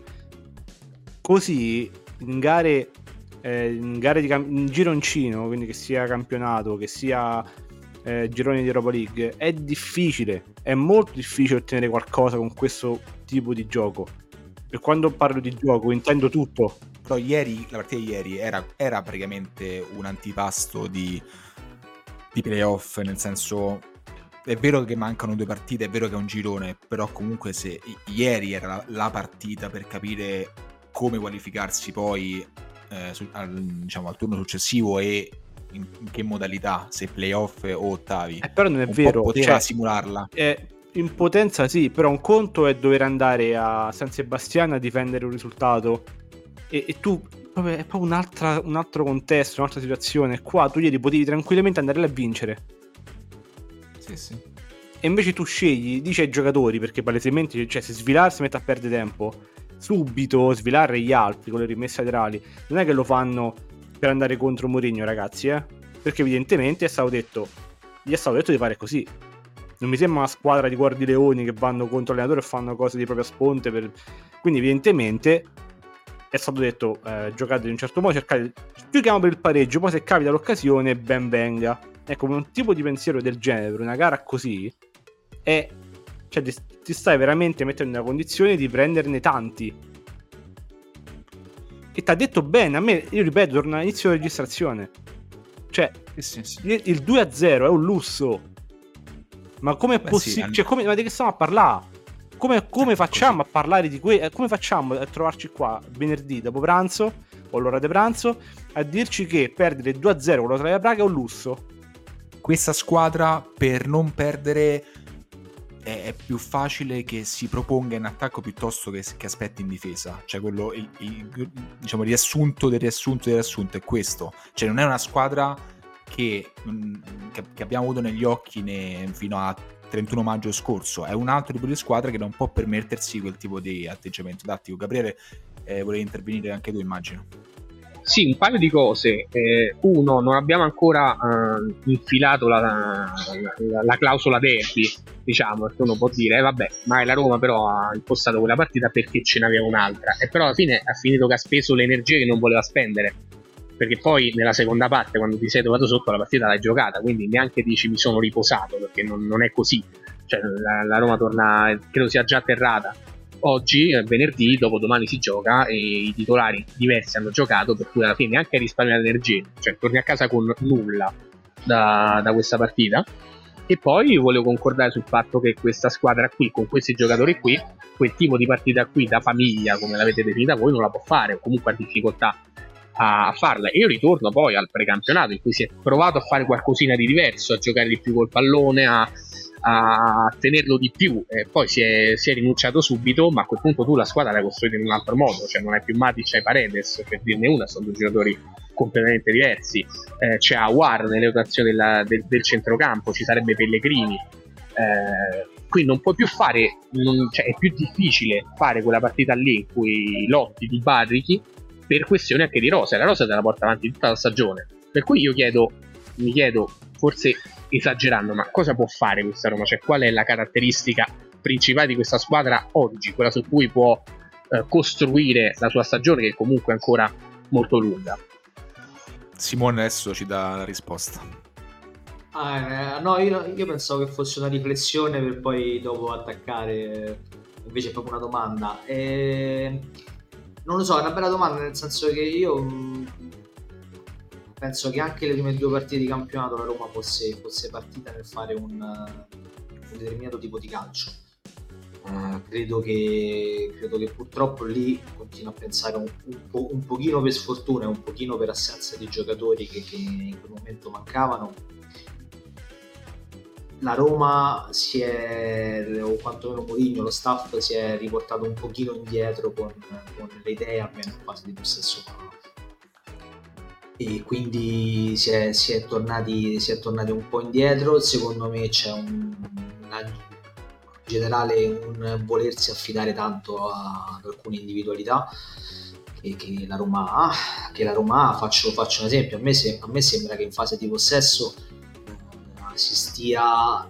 Così in gare, eh, in gare di cam- in gironcino, quindi che sia campionato, che sia eh, gironi di Europa League, è difficile, è molto difficile ottenere qualcosa con questo tipo di gioco e quando parlo di gioco intendo tutto. però ieri, la partita di ieri era, era praticamente un antipasto di, di playoff, nel senso è vero che mancano due partite, è vero che è un girone, però comunque se ieri era la, partita per capire come qualificarsi poi eh, su, al, diciamo, al, turno successivo e in, in, che modalità, se playoff o ottavi. Eh, però non è vero, poteva cioè, simularla. È, in potenza sì, però un conto è dover andare a San Sebastiano a difendere un risultato e, e tu proprio, è proprio un altro contesto, un'altra situazione. Qua tu ieri potevi tranquillamente andare là a vincere. Sì, sì. E invece tu scegli, dici ai giocatori, perché palesemente, cioè, se svilarsi mette a perdere tempo, subito svilare gli altri con le rimesse laterali, non è che lo fanno per andare contro Mourinho, ragazzi, eh? Perché evidentemente è stato detto, gli è stato detto di fare così. Non mi sembra una squadra di guardileoni che vanno contro l'allenatore e fanno cose di propria sponte. Per... Quindi evidentemente è stato detto eh, giocate in un certo modo, cercate, giochiamo per il pareggio, poi se capita l'occasione ben venga. Ecco, un tipo di pensiero del genere per una gara così è... Cioè, ti, ti stai veramente mettendo nella condizione di prenderne tanti. E ti ha detto bene, a me, io ripeto, torna all'inizio della registrazione. Cioè, sì, sì. Il 2-0 è un lusso ma come è possibile? Sì, cioè, come, ma di che stiamo a parlare? Come, come eh, facciamo così. a parlare di questo? Come facciamo a trovarci qua venerdì dopo pranzo o l'ora di pranzo a dirci che perdere 2-0 con la Slavia Praga è un lusso? Questa squadra per non perdere è, è, più facile che si proponga in attacco piuttosto che, che aspetti in difesa. Cioè, quello, il, il, diciamo, riassunto del riassunto del riassunto è questo. Cioè, non è una squadra che, mm, che, che abbiamo avuto negli occhi ne, fino a 31 maggio scorso. È un altro tipo di squadra che non può permettersi quel tipo di atteggiamento tattico. Gabriele, eh, volevi intervenire anche tu, immagino. Sì, un paio di cose. Eh, uno, non abbiamo ancora eh, infilato la, la, la, clausola derby, diciamo, perché uno può dire, eh, vabbè, ma la Roma però ha impostato quella partita perché ce n'aveva un'altra. E però alla fine ha finito che ha speso l'energia che non voleva spendere perché poi nella seconda parte quando ti sei trovato sotto la partita l'hai giocata quindi neanche dici mi sono riposato perché non, non è così. Cioè, la, la, Roma torna credo sia già atterrata. Oggi è venerdì dopodomani si gioca e i titolari diversi hanno giocato per cui alla fine neanche risparmiato energia cioè torni a casa con nulla da, da questa partita. E poi volevo concordare sul fatto che questa squadra qui, con questi giocatori qui, quel tipo di partita qui da famiglia, come l'avete definita voi, non la può fare, o comunque ha difficoltà a farla. E io ritorno poi al precampionato in cui si è provato a fare qualcosina di diverso, a giocare di più col pallone, a, a tenerlo di più. E poi si è, si è, rinunciato subito, ma a quel punto tu la squadra l'hai costruita in un altro modo, cioè non hai più Matic, hai Paredes, per dirne una, sono due giocatori completamente diversi. Eh, c'è Awar nelle rotazioni della, del, del, centrocampo, ci sarebbe Pellegrini. Eh, qui non puoi più fare, non, cioè è più difficile fare quella partita lì in cui lotti di barrichi per questioni anche di rosa. La rosa te la porta avanti tutta la stagione. Per cui io chiedo, mi chiedo, forse esagerando, ma cosa può fare questa Roma? Cioè, qual è la caratteristica principale di questa squadra oggi, quella su cui può eh, costruire la sua stagione, che comunque è ancora molto lunga? Simone adesso ci dà la risposta. Ah, eh, no, io, io, pensavo che fosse una riflessione per poi dopo attaccare, invece è proprio una domanda. E non lo so, è una bella domanda, nel senso che io mm, penso che anche le prime due partite di campionato la Roma fosse, fosse partita nel fare un, un, determinato tipo di calcio. Uh, credo, che, credo che purtroppo lì continuo a pensare un, un, po', un pochino per sfortuna un pochino per assenza di giocatori che, che in quel momento mancavano la Roma si è, o quantomeno Mourinho, lo staff si è riportato un pochino indietro con, con le idee almeno fase di possesso e quindi si è, si, è tornati, si è, tornati, un po' indietro. Secondo me c'è un, una, in generale un volersi affidare tanto a, ad alcune individualità che, che, la Roma ha che la Roma ha. Faccio, faccio un esempio. A me, se, a me sembra che in fase di possesso si stia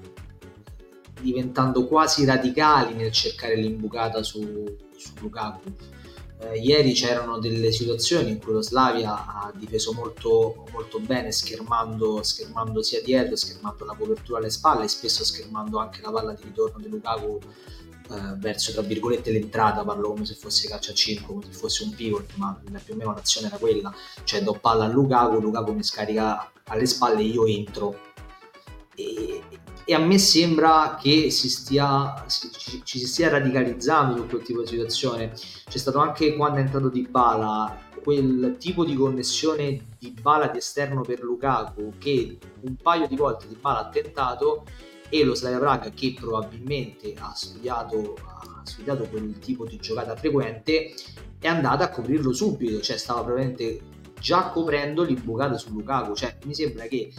diventando quasi radicali nel cercare l'imbucata su, su Lukaku. Eh, ieri c'erano delle situazioni in cui lo Slavia ha difeso molto, molto bene, schermando, schermando, sia dietro, schermando la copertura alle spalle, spesso schermando anche la palla di ritorno di Lukaku eh, verso tra virgolette l'entrata, parlo come se fosse calcio a 5, come se fosse un pivot, ma più o meno l'azione era quella, cioè do palla a Lukaku, Lukaku mi scarica alle spalle e io entro. E, e a me sembra che si stia, ci, ci, si stia radicalizzando su quel tipo di situazione. C'è stato anche quando è entrato Di Bala quel tipo di connessione di Bala di esterno per Lukaku che un paio di volte Di Bala ha tentato e lo Slavia Praga che probabilmente ha studiato, ha studiato quel tipo di giocata frequente è andata a coprirlo subito, cioè stava probabilmente già coprendo l'imbucata su Lukaku, cioè mi sembra che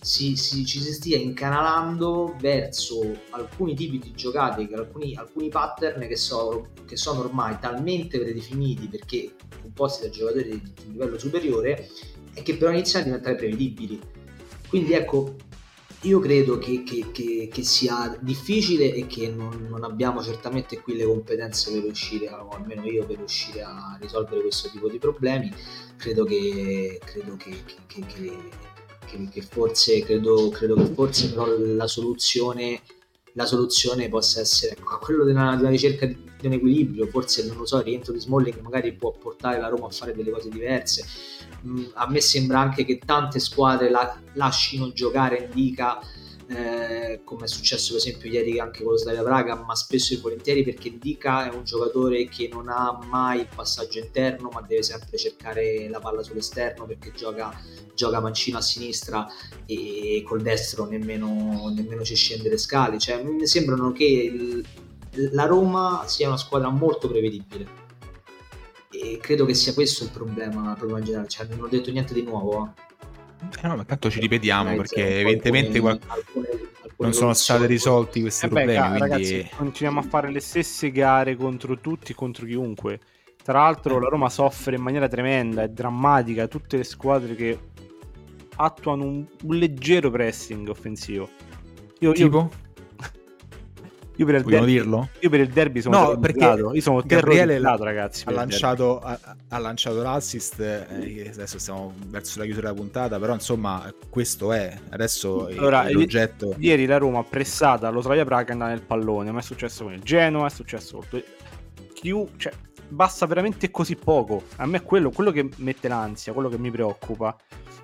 si, si, ci si stia incanalando verso alcuni tipi di giocate, alcuni, alcuni pattern che, so, che, sono ormai talmente predefiniti perché composti da giocatori di, di livello superiore e che però iniziano a diventare prevedibili. Quindi ecco, io credo che, che, che, che, sia difficile e che non, non, abbiamo certamente qui le competenze per riuscire, o almeno io per riuscire a risolvere questo tipo di problemi. Credo che, credo che che, forse credo, credo, che forse però la soluzione, la soluzione possa essere ecco, quello della, della ricerca di, di, un equilibrio forse non lo so il rientro di Smalling magari può portare la Roma a fare delle cose diverse. Mm, a me sembra anche che tante squadre la, lasciano giocare Indica eh, come è successo per esempio ieri anche con lo Slavia Praga, ma spesso e volentieri perché Dica è un giocatore che non ha mai il passaggio interno, ma deve sempre cercare la palla sull'esterno perché gioca, gioca mancino a sinistra e col destro nemmeno, nemmeno ci scende le scale. Cioè, mi sembrano che il, la Roma sia una squadra molto prevedibile. E credo che sia questo il problema, il problema generale. Cioè, non ho detto niente di nuovo. Eh eh no, ma tanto ci ripetiamo perché evidentemente alcune, alcune, alcune non sono stati risolti questi eh problemi. Beh, quindi... ragazzi, continuiamo a fare le stesse gare contro tutti, contro chiunque. Tra l'altro eh. la Roma soffre in maniera tremenda e drammatica tutte le squadre che attuano un, un leggero pressing offensivo. Io, tipo? Io, io per il Vogliamo derby, dirlo? Io per il derby sono no, perché io sono Gabriele ragazzi. Ha lanciato, ha, ha lanciato, l'assist. Eh, adesso stiamo verso la chiusura della puntata. Però, insomma, questo è adesso allora, l'oggetto. Ieri la Roma pressata lo Slavia Praga andava nel pallone. Ma è successo con il Genoa, è successo con Chiu, cioè, basta veramente così poco. A me è quello, quello che mette l'ansia, quello che mi preoccupa.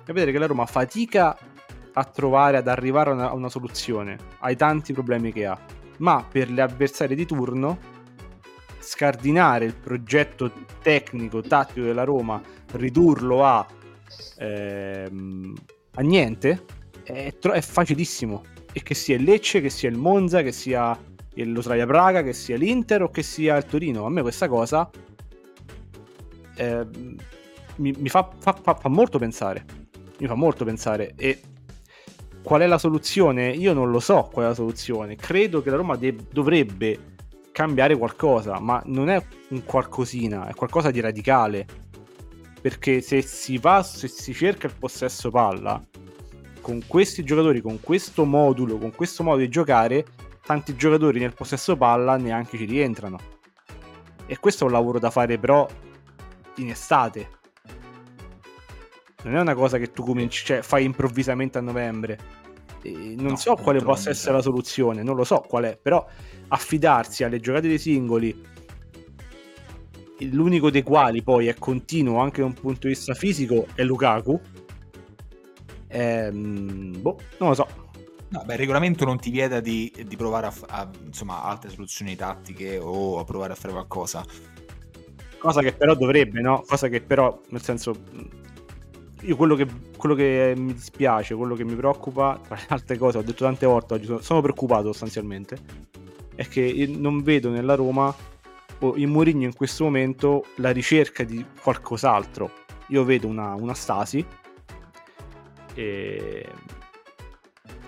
È vedere che la Roma fatica a trovare, ad arrivare a una, a una soluzione ai tanti problemi che ha ma per le avversarie di turno scardinare il progetto tecnico, tattico della Roma, ridurlo a, ehm, a niente, è, tro- è, facilissimo. E che sia il Lecce, che sia il Monza, che sia lo Slavia Praga, che sia l'Inter o che sia il Torino. A me questa cosa eh, mi, mi fa, fa, fa, fa molto pensare. Mi fa molto pensare. E Qual è la soluzione? Io non lo so qual è la soluzione. Credo che la Roma de- dovrebbe cambiare qualcosa, ma non è un qualcosina, è qualcosa di radicale. Perché se si va, se si cerca il possesso palla, con questi giocatori, con questo modulo, con questo modo di giocare, tanti giocatori nel possesso palla neanche ci rientrano. E questo è un lavoro da fare però in estate, non è una cosa che tu cominci, cioè fai improvvisamente a novembre. E non no, so quale possa essere la soluzione, non lo so qual è, però affidarsi alle giocate dei singoli, l'unico dei quali poi è continuo anche da un punto di vista fisico, è Lukaku. Ehm, boh, non lo so. No, beh, il regolamento non ti vieta di, di provare a, a insomma, altre soluzioni tattiche o a provare a fare qualcosa. Cosa che però dovrebbe, no? Cosa che però, nel senso, io quello che, quello che, mi dispiace, quello che mi preoccupa, tra le altre cose, ho detto tante volte oggi, sono, sono preoccupato sostanzialmente, è che non vedo nella Roma o in Mourinho in questo momento la ricerca di qualcos'altro. Io vedo una, una stasi e,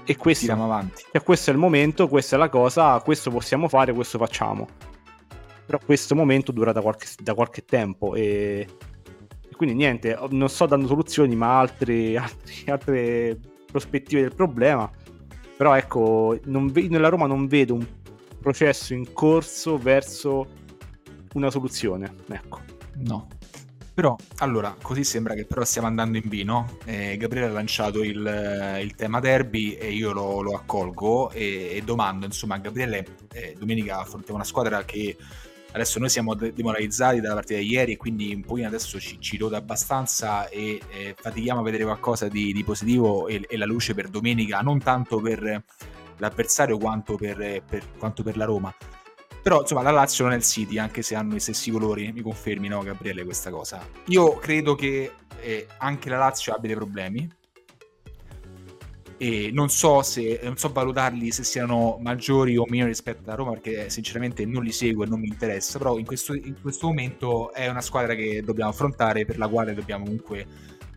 e questo. Cioè, questo è il momento, questa è la cosa, questo possiamo fare, questo facciamo. Però questo momento dura da qualche, da qualche tempo e quindi niente, non sto dando soluzioni, ma altre, altre, altre prospettive del problema. Però ecco, ve- nella Roma non vedo un processo in corso verso una soluzione. Ecco. No. Però, allora, così sembra che però stiamo andando in vino. Eh, Gabriele ha lanciato il, il, tema derby e io lo, lo accolgo e, e, domando, insomma, a Gabriele, eh, domenica affrontiamo una squadra che adesso noi siamo demoralizzati dalla partita di ieri e quindi un pochino adesso ci, ci rode abbastanza e eh, fatichiamo a vedere qualcosa di, di positivo e, e, la luce per domenica, non tanto per l'avversario quanto per, per, quanto per la Roma. Però insomma la Lazio non è il City, anche se hanno i stessi colori, mi confermi no Gabriele questa cosa? Io credo che eh, anche la Lazio abbia dei problemi, e non so se non so valutarli se siano maggiori o minori rispetto alla Roma perché sinceramente non li seguo e non mi interessa però in questo, in questo momento è una squadra che dobbiamo affrontare per la quale dobbiamo comunque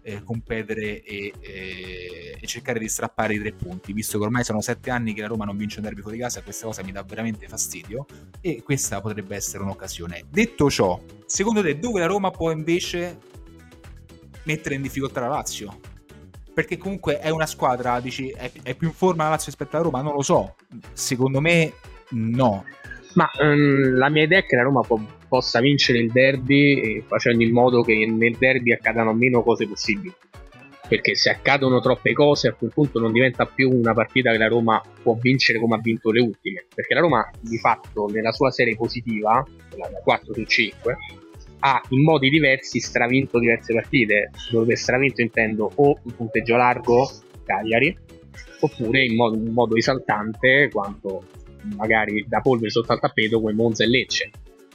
eh, competere e, e, e, cercare di strappare i tre punti visto che ormai sono sette anni che la Roma non vince un derby fuori casa questa cosa mi dà veramente fastidio e questa potrebbe essere un'occasione. Detto ciò secondo te dove la Roma può invece mettere in difficoltà la Lazio perché comunque è una squadra, dici, è, è più in forma la Lazio rispetto alla Roma? Non lo so. Secondo me no. Ma um, la mia idea è che la Roma po- possa vincere il derby facendo in modo che nel derby accadano meno cose possibili. Perché se accadono troppe cose a quel punto non diventa più una partita che la Roma può vincere come ha vinto le ultime. Perché la Roma di fatto nella sua serie positiva, la 4 su 5, ha in modi diversi stravinto diverse partite, dove stravinto intendo o un punteggio largo, Cagliari, oppure in modo, in modo esaltante quanto magari da polvere sotto al tappeto come Monza e Lecce.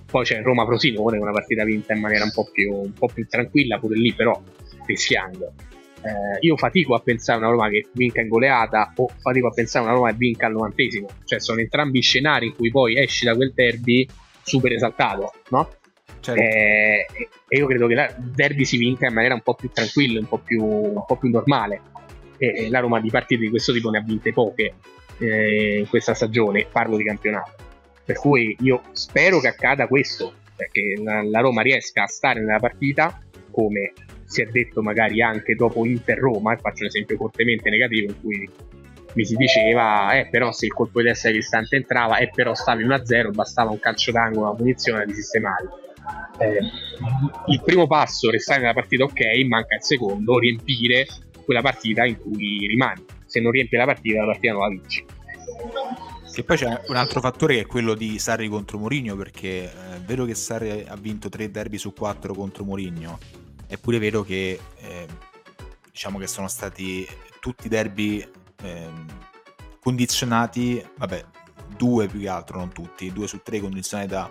Poi c'è Roma Prosinone, una partita vinta in maniera un po' più, un po più tranquilla, pure lì però rischiando. Eh, io fatico a pensare a una Roma che vinca in goleata o fatico a pensare a una Roma che vinca al novantesimo. Cioè sono entrambi scenari in cui poi esci da quel derby super esaltato, no? Certo. Eh, e io credo che il derby si vinca in maniera un po' più tranquilla, un po' più, un po più normale. E, la Roma di partite di questo tipo ne ha vinte poche eh, in questa stagione, parlo di campionato. Per cui io spero che accada questo, perché la, la Roma riesca a stare nella partita come si è detto magari anche dopo Inter-Roma, faccio un esempio fortemente negativo in cui mi si diceva, eh però se il colpo di testa distante entrava, eh però stavi 1-0, bastava un calcio d'angolo, una punizione di sistemare eh, il primo passo, restare nella partita ok, manca il secondo, riempire quella partita in cui rimani. Se non riempi la partita, la partita non la vinci. E poi c'è un altro fattore che è quello di Sarri contro Mourinho, perché è vero che Sarri ha vinto tre derby su quattro contro Mourinho, è pure vero che eh, diciamo che sono stati tutti derby eh, condizionati, vabbè, due più che altro, non tutti, due su tre condizionati da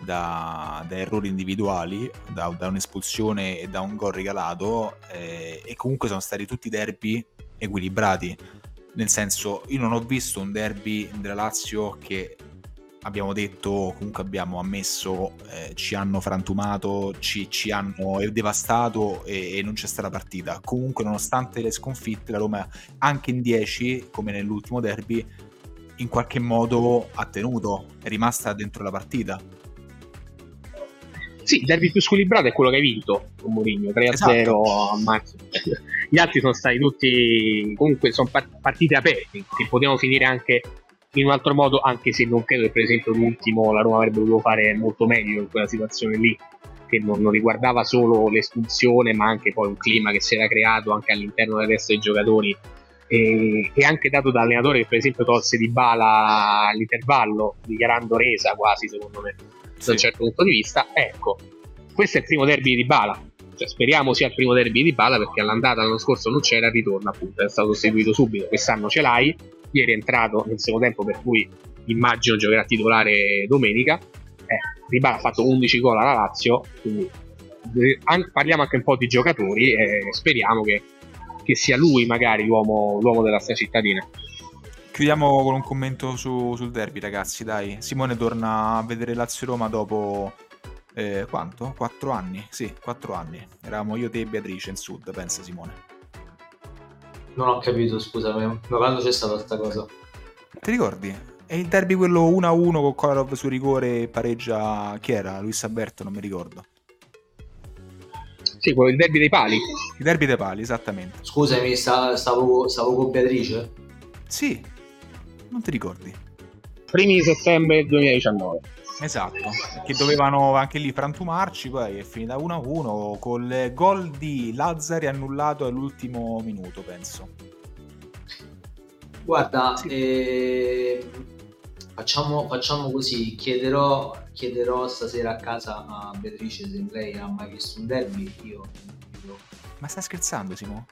da, da errori individuali, da, da, un'espulsione e da un gol regalato eh, e comunque sono stati tutti derby equilibrati. Nel senso, io non ho visto un derby della Lazio che abbiamo detto, comunque abbiamo ammesso, eh, ci hanno frantumato, ci, ci hanno devastato e, e, non c'è stata partita. Comunque, nonostante le sconfitte, la Roma anche in 10, come nell'ultimo derby, in qualche modo ha tenuto, è rimasta dentro la partita. Sì, il derby più squilibrato è quello che hai vinto con Mourinho 3-0 esatto. a marzo. Gli altri sono stati tutti comunque sono partite aperte che potevano finire anche in un altro modo, anche se non credo che per esempio l'ultimo la Roma avrebbe dovuto fare molto meglio in quella situazione lì, che non, non riguardava solo l'espulsione, ma anche poi un clima che si era creato anche all'interno del resto dei giocatori e, e anche dato da allenatore che per esempio tolse di bala all'intervallo, dichiarando resa quasi secondo me sì. da un certo punto di vista. Ecco, questo è il primo derby di Bala. Cioè, speriamo sia il primo derby di Bala perché all'andata l'anno scorso non c'era, il ritorno appunto, è stato sostituito subito. Quest'anno ce l'hai, ieri è entrato nel secondo tempo per cui immagino giocherà titolare domenica. Eh, Ribala ha fatto 11 gol alla Lazio, quindi an- parliamo anche un po' di giocatori e speriamo che, che sia lui magari l'uomo, l'uomo della sta cittadina. Chiudiamo con un commento su, sul derby, ragazzi. Dai, Simone torna a vedere Lazio-Roma dopo eh, quanto? Quattro anni? Sì, quattro anni. Eravamo io, te e Beatrice in sud, pensa Simone. Non ho capito, scusami, ma quando c'è stata questa cosa? Ti ricordi? È il derby quello 1-1 con Kolarov su rigore pareggia... Chi era? Luis Alberto, non mi ricordo. Sì, quello il derby dei pali. Il derby dei pali, esattamente. Scusami, stavo, stavo con Beatrice? Sì, non ti ricordi? Primi di settembre 2019. Esatto, che dovevano anche lì frantumarci, poi è finita 1-1 col gol di Lazzari annullato all'ultimo minuto, penso. Guarda, sì. eh, facciamo, facciamo, così, chiederò, chiederò, stasera a casa a Beatrice se lei ha mai visto un derby, io... io... Ma stai scherzando Simo?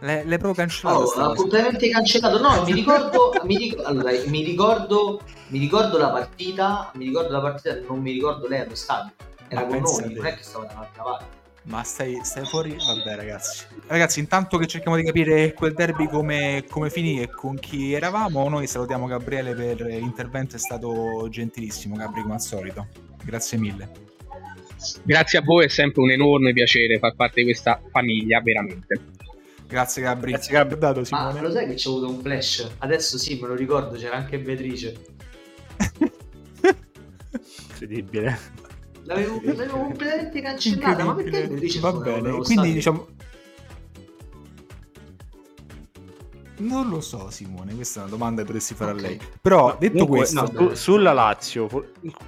Le, le proprio cancellato. Oh, completamente cancellato. No, mi ricordo, mi, ricordo, allora, mi, ricordo, mi ricordo la partita, mi ricordo la partita, non mi ricordo lei allo stadio. Era Ma con noi, non è che stava dall'altra parte. Ma stai, stai, fuori? Vabbè, ragazzi. Ragazzi, intanto che cerchiamo di capire quel derby come, come finì e con chi eravamo, noi salutiamo Gabriele per l'intervento, è stato gentilissimo, Gabri, come al solito. Grazie mille. Grazie a voi, è sempre un enorme piacere far parte di questa famiglia, veramente. Grazie Gabri. Grazie Gabri dato Simone. Ma lo sai che c'è avuto un flash? Adesso sì, me lo ricordo, c'era anche Beatrice. Incredibile. L'avevo, l'avevo completamente cancellata, ma perché Beatrice Va bene, quindi stadio? diciamo Non lo so, Simone, questa è una domanda che dovresti fare okay. a lei. Però no, detto comunque, questo, no, su, sulla Lazio,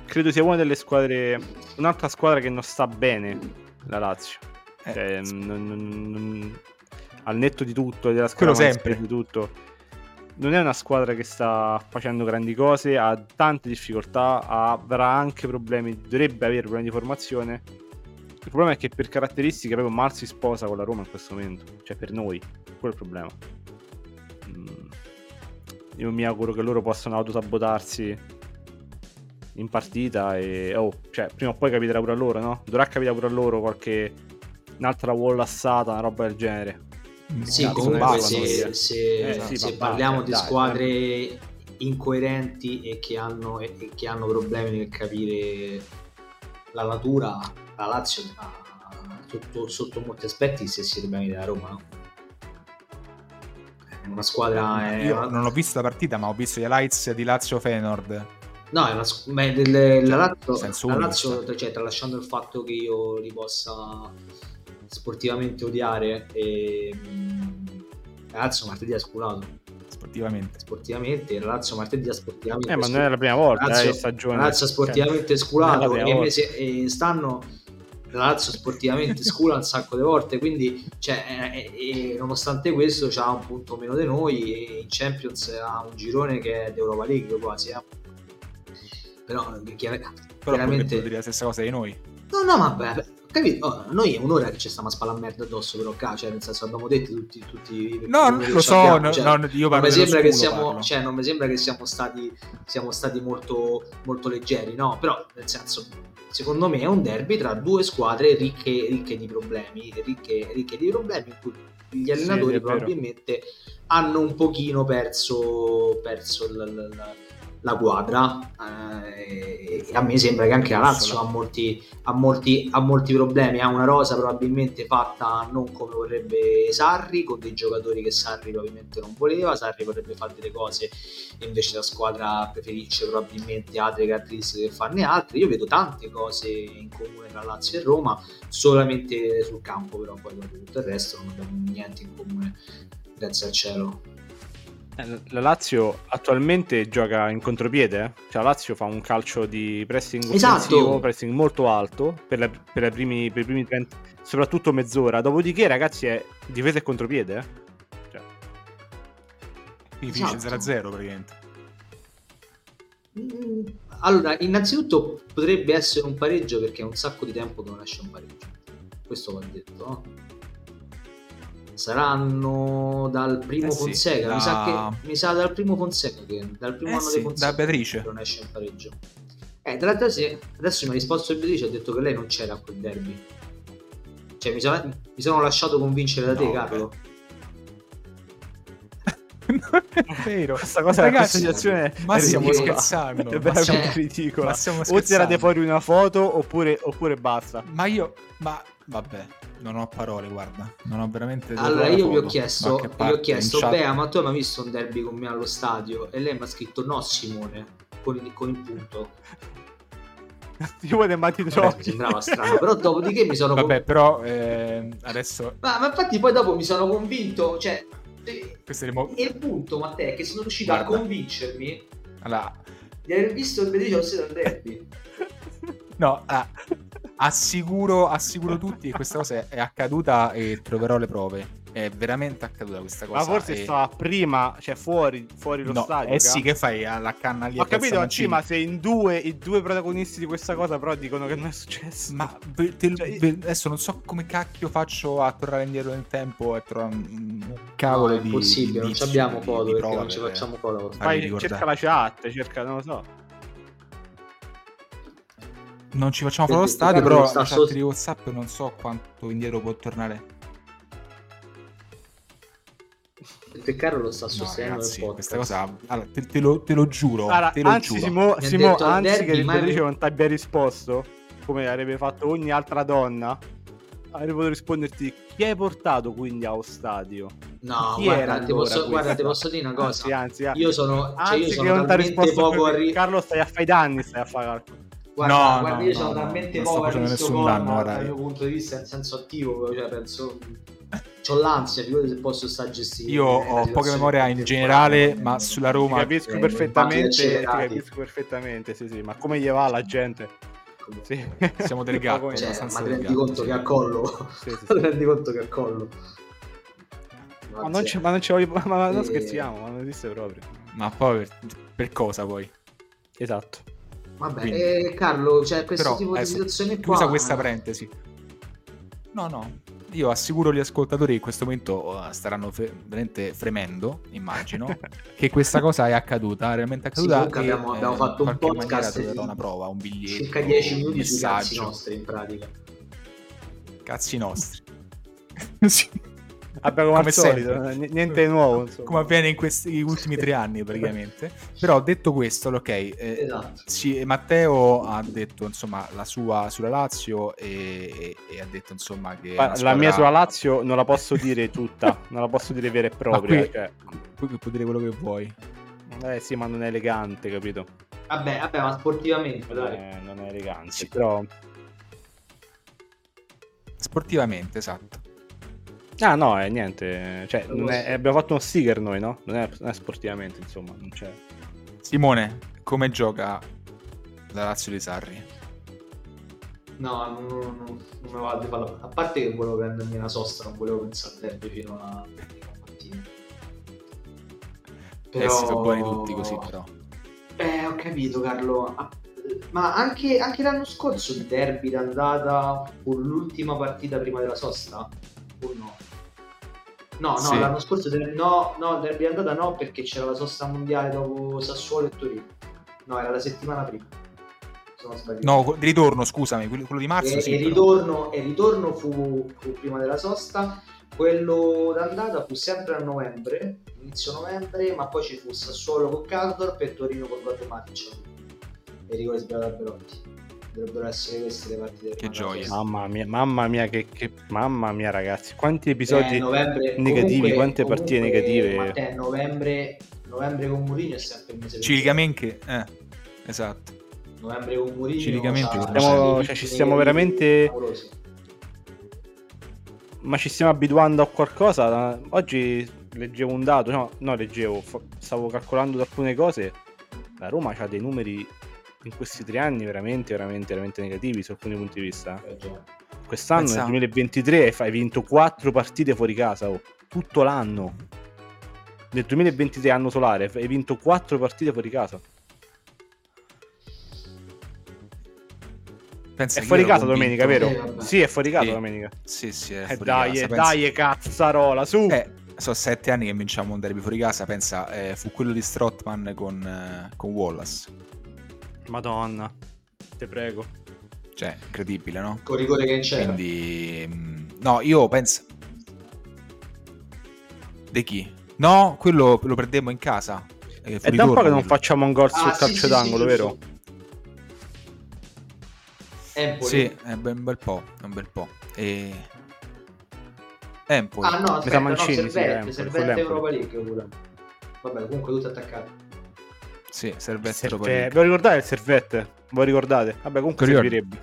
credo sia una delle squadre, un'altra squadra che non sta bene. La Lazio, eh, cioè, non, non, non, al netto di tutto, della squadra sempre. di tutto, non è una squadra che sta facendo grandi cose, ha tante difficoltà, avrà anche problemi, dovrebbe avere problemi di formazione. Il problema è che per caratteristiche proprio Mal si sposa con la Roma in questo momento, cioè per noi, quello è il problema. Mm. Io mi auguro che loro possano autosabotarsi in partita e oh, cioè, prima o poi capiterà pure a loro, no? Dovrà capire pure a loro qualche un'altra wall assata, una roba del genere. Sì, Cazzo, comunque se, se, eh, sì, se parliamo di dai, squadre dai. incoerenti e che, hanno, e che hanno problemi nel capire la natura, la Lazio ha, sotto, sotto, molti aspetti gli stessi problemi della Roma. No? È una squadra... Io una... non ho visto la partita, ma ho visto gli highlights di Lazio Fenord. No, è una, beh, del, la Lazio, la Lazio cioè, tralasciando il fatto che io li possa sportivamente odiare e la Lazio martedì ha sculato sportivamente. Sportivamente il Lazio martedì ha sportivamente eh, ma non è la prima volta la Lazio, eh, stagione. la Lazio sportivamente sculato e, mese, e stanno la Lazio sportivamente scula un sacco di volte quindi cioè, e, e, nonostante questo c'ha un punto meno di noi e in Champions ha un girone che è d'Europa League quasi eh. però, chiar- però chiaramente dire la stessa cosa di noi. No no vabbè Capito? Oh, noi è un'ora che ci stiamo a spalare merda addosso, però, ca, cioè, nel senso, abbiamo detto tutti. tutti no, non lo so, no, cioè, no, io non mi sembra che siamo, cioè, non mi sembra che siamo stati, siamo stati molto, molto leggeri, no? Però, nel senso, secondo me è un derby tra due squadre ricche, ricche di problemi, ricche, ricche di problemi in cui gli allenatori sì, probabilmente hanno un pochino perso, perso il, il la quadra eh, e a me sembra che anche la Lazio ha molti, ha, molti, ha molti, problemi ha una rosa probabilmente fatta non come vorrebbe Sarri con dei giocatori che Sarri probabilmente non voleva Sarri vorrebbe fare delle cose e invece la squadra preferisce probabilmente altre caratteristiche che farne altre. Io vedo tante cose in comune tra Lazio e Roma solamente sul campo però poi tutto il resto non abbiamo niente in comune grazie al cielo la Lazio attualmente gioca in contropiede, eh? cioè la Lazio fa un calcio di pressing esatto. pressing molto alto per, la, per, primi, per, i primi 30, soprattutto mezz'ora, dopodiché ragazzi è difesa e contropiede. Eh? Cioè. Quindi finisce esatto. 0-0 praticamente. Mm, allora, innanzitutto potrebbe essere un pareggio perché è un sacco di tempo che non esce un pareggio. Questo va detto, no? Saranno dal primo eh sì, Fonseca. Da... Mi, sa che, mi sa dal primo Fonseca che dal primo eh anno sì, di Fonseca da Beatrice non esce in pareggio. Eh, dall'altra se, adesso mi ha risposto Beatrice ha detto che lei non c'era a quel derby. Cioè, mi sono, mi sono lasciato convincere da no, te, Carlo. non è vero. Questa cosa Ragazzi, questa situazione ma stiamo scherzando. È veramente ridicola. O tirate fuori una foto oppure, oppure basta. Ma io, ma vabbè, non ho parole, guarda. Non ho veramente. Allora, io vi ho chiesto, vi ho chiesto, beh, ma tu hai mai visto un derby con me allo stadio? E lei mi ha scritto no, Simone, con il, con il punto. Io ne matti Vabbè, mi sembrava strano, però dopodiché mi sono Vabbè, però eh, adesso ma, ma, infatti poi dopo mi sono convinto, cioè Questo è mo- il punto, Matteo, è che sono riuscito Guarda. a convincermi allora, di aver visto il Beneficio Allo al derby. No, ah, assicuro, assicuro tutti che questa cosa è, accaduta e troverò le prove. È veramente accaduta questa cosa. Ma forse e- stava prima, cioè fuori, fuori lo No, stadio. eh sì, che fai alla canna lì? Ho capito, sì, ma se in due, i due protagonisti di questa cosa però dicono che non è successo. Ma ve- te- Cioè, ve- adesso non so come cacchio faccio a tornare indietro nel tempo e trovare un cavolo no, è di impossibile, non abbiamo foto prove non ci facciamo foto. Fai, cerca la chat, cerca, non lo so. Non ci facciamo foto allo Perché stadio, Carlo però la chat di WhatsApp non so quanto indietro può tornare. Perché Carlo lo sta No, sostenendo ragazzi, nel questa cosa allora, te, te lo, te lo giuro, Allora, te lo anzi, giuro. Simo, Simo, anzi derby, che il Beatrice non ti abbia risposto, come avrebbe fatto ogni altra donna, avrebbe potuto risponderti chi hai portato quindi allo stadio? No, Chi guarda, era ti allora posso, guarda, ti posso dire una cosa. Anzi, anzi, anzi, Io sono, cioè anzi io che sono non ti ha risposto arri- Carlo stai a fare i danni, stai a fare Guarda, No, guarda, no, io no, sono no, talmente poco corner ora dal io. mio punto di vista in senso attivo, cioè penso c'ho l'ansia, figurati se posso stare gestire Io ho poca memoria in generale, ma sulla Ti Roma capisco eh, perfettamente, ti capisco perfettamente, sì, sì, ma come gli va alla gente? Sì. Siamo del gatto, Cioè, ma ti rendi conto sì. che a collo? Sì, sì, sì. ti rendi conto che a collo? Ma non, ci, ma non ci voglio, ma, ma non Eh. scherziamo, ma non esiste proprio. Ma poi per, per cosa poi? Esatto. Vabbè, Quindi- eh, Carlo, cioè questo Però, tipo di adesso, situazione qua... chiusa questa parentesi. No, no, io assicuro gli ascoltatori che in questo momento eh, staranno fe- veramente fremendo, immagino, che questa cosa è accaduta, è realmente Sì, accaduta. comunque e, abbiamo- eh, fatto un podcast di una prova, un biglietto, circa 10 un minuti sui cazzi nostri in pratica. Cazzi nostri. Sì. Vabbè, come, Come al solito, sempre. niente di nuovo. Insomma. Come avviene in questi ultimi tre anni praticamente. Però detto questo, ok, eh, Esatto. sì, Matteo ha detto insomma la sua sulla Lazio e, e- e ha detto insomma che... Ma La squadra- mia sulla Lazio non la posso dire tutta, non la posso dire vera e propria. qui- cioè, Poi puoi dire quello che vuoi. eh sì, ma non è elegante, capito? Vabbè, vabbè, ma sportivamente, Non dai. è, non è elegante. Sì. Però... Sportivamente, esatto. Ah no, è niente. Cioè, è- abbiamo fatto uno sticker noi, no? Non è, non è sportivamente, insomma, non c'è. Simone, come gioca la Lazio di Sarri? No, non, non, non, me va di farlo. A parte che volevo prendermi una sosta, non volevo pensare al derby fino a mattina. Eh, si sono buoni tutti così però. Eh, ho capito, Carlo. Ah, Ma anche, anche l'anno scorso il derby d'andata fu l'ultima partita prima della sosta? O no? No, no, Sì. l'anno scorso der- no, no, il derby d'andata no perché c'era la sosta mondiale dopo Sassuolo e Torino. No, era la settimana prima. Sono sbagliato. No, di ritorno, scusami, quello di marzo e, sì. però. ritorno, e ritorno fu, fu prima della sosta. Quello d'andata fu sempre a novembre, inizio novembre, ma poi ci fu Sassuolo con Caldorp e Torino con Guatematici. E rigore sbagliato da Belotti. Dovrebbero essere queste le partite. Che gioia. Mamma mia, mamma mia, che, che- mamma mia, ragazzi, quanti episodi Eh, novembre- negativi, comunque- quante partite comunque, negative. Matteo, novembre, novembre con Mourinho è sempre il mese. Cilicamente, eh, esatto. Novembre con Mourinho. Cinicamente sa- stiamo- cioè, ci stiamo veramente- favolosi. Ma ci stiamo abituando a qualcosa? Oggi leggevo un dato, no, no leggevo, stavo calcolando alcune cose. La Roma ha dei numeri in questi tre anni veramente, veramente, veramente negativi su alcuni punti di vista. Quest'anno, Pensa- nel 2023, hai vinto quattro partite fuori casa, oh, tutto l'anno. Nel 2023, anno solare, hai vinto quattro partite fuori casa. Pensa È fuori casa domenica, vero? Eh, vabbè. Sì, è fuori casa Sì. domenica. Sì, sì, è Eh, fuori dai, casa. eh, Pensa- dai, cazzarola, su! Eh, sono sette anni che vinciamo un derby fuori casa. Pensa, eh, fu quello di Strottman con, eh, con Wallace. Madonna, te prego. Cioè, incredibile, no? Con rigore che c'era. Quindi, mm, no, io penso. Di chi? No, quello lo perdemmo in casa. Eh, È da un po' che non facciamo un gol Ah, sul sì, calcio sì, sì, d'angolo, giusto. vero? Empoli. Sì, è un bel- po', è un bel po'. E... Empoli. Ah no, aspetta, no, Mancini, sì, Servette, Empoli, Servette. Europa League pure. Vabbè, comunque tutto attaccato. Sì, Servette Serve-. Ve lo ricordate il servette? Voi ricordate? Vabbè, comunque servirebbe.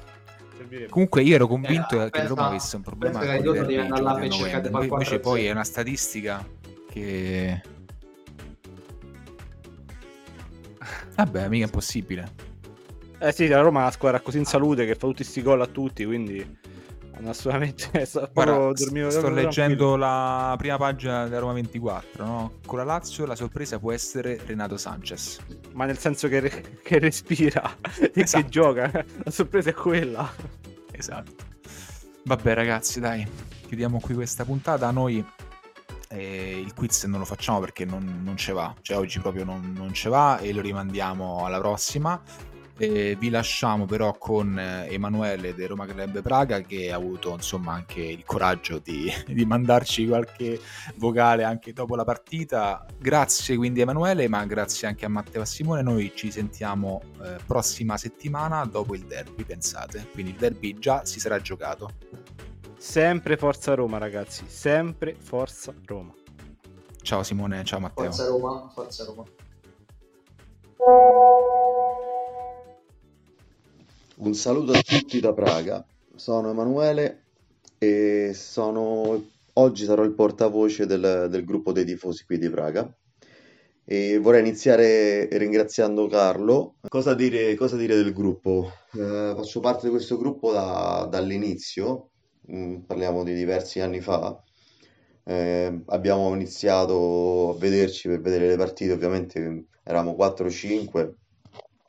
Servirebbe. Comunque io ero convinto Eh, che pensa- Roma avesse un problema con i ritorno derby devi andare là giocati a per cercare di novembre. fare Invece 4-0. poi è una statistica che Vabbè, mica impossibile. Eh sì, la Roma è una squadra così in salute che fa tutti sti gol a tutti, quindi non assolutamente sto, Guarda, dormivo, sto leggendo la prima pagina della Roma 24, no? Con la Lazio la sorpresa può essere Renato Sanchez. Ma nel senso che, re- che respira e Esatto. che gioca. La sorpresa è quella. Esatto. Vabbè ragazzi, dai, chiudiamo qui questa puntata. Noi eh, il quiz non lo facciamo perché non, non ce va, cioè oggi proprio non, non ce va e lo rimandiamo alla prossima. Eh, vi lasciamo però con eh, Emanuele del Roma Club Praga che ha avuto insomma anche il coraggio di, di mandarci qualche vocale anche dopo la partita. Grazie quindi Emanuele, ma grazie anche a Matteo e a Simone. Noi ci sentiamo eh, prossima settimana dopo il derby, pensate. Quindi il derby già si sarà giocato. Sempre Forza Roma, ragazzi. Sempre Forza Roma. Ciao Simone, ciao Matteo. Forza Roma, Forza Roma. Un saluto a tutti da Praga, sono Emanuele e sono... oggi sarò il portavoce del, del gruppo dei tifosi qui di Praga e vorrei iniziare ringraziando Carlo. Cosa dire, cosa dire del gruppo? Eh, faccio parte di questo gruppo da- dall'inizio, mm, parliamo di diversi anni fa. Eh, abbiamo iniziato a vederci per vedere le partite, ovviamente eravamo 4-5,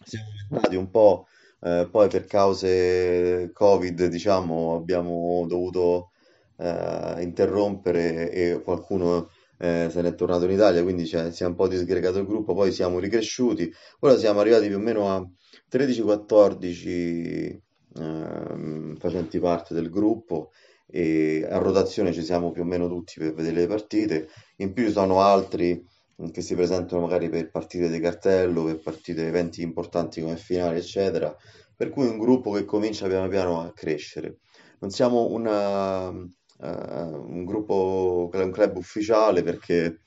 siamo aumentati un po'. Eh, poi per cause Covid, diciamo, abbiamo dovuto eh, interrompere e qualcuno eh, se n'è tornato in Italia, quindi cioè, si è un po' disgregato il gruppo, poi siamo ricresciuti. Ora siamo arrivati più o meno a 13-14 ehm, facenti parte del gruppo e a rotazione ci siamo più o meno tutti per vedere le partite. In più ci sono altri che si presentano magari per partite di cartello, per partite, eventi importanti come finali, eccetera. Per cui un gruppo che comincia piano piano a crescere. Non siamo una, eh, un gruppo, un club ufficiale perché,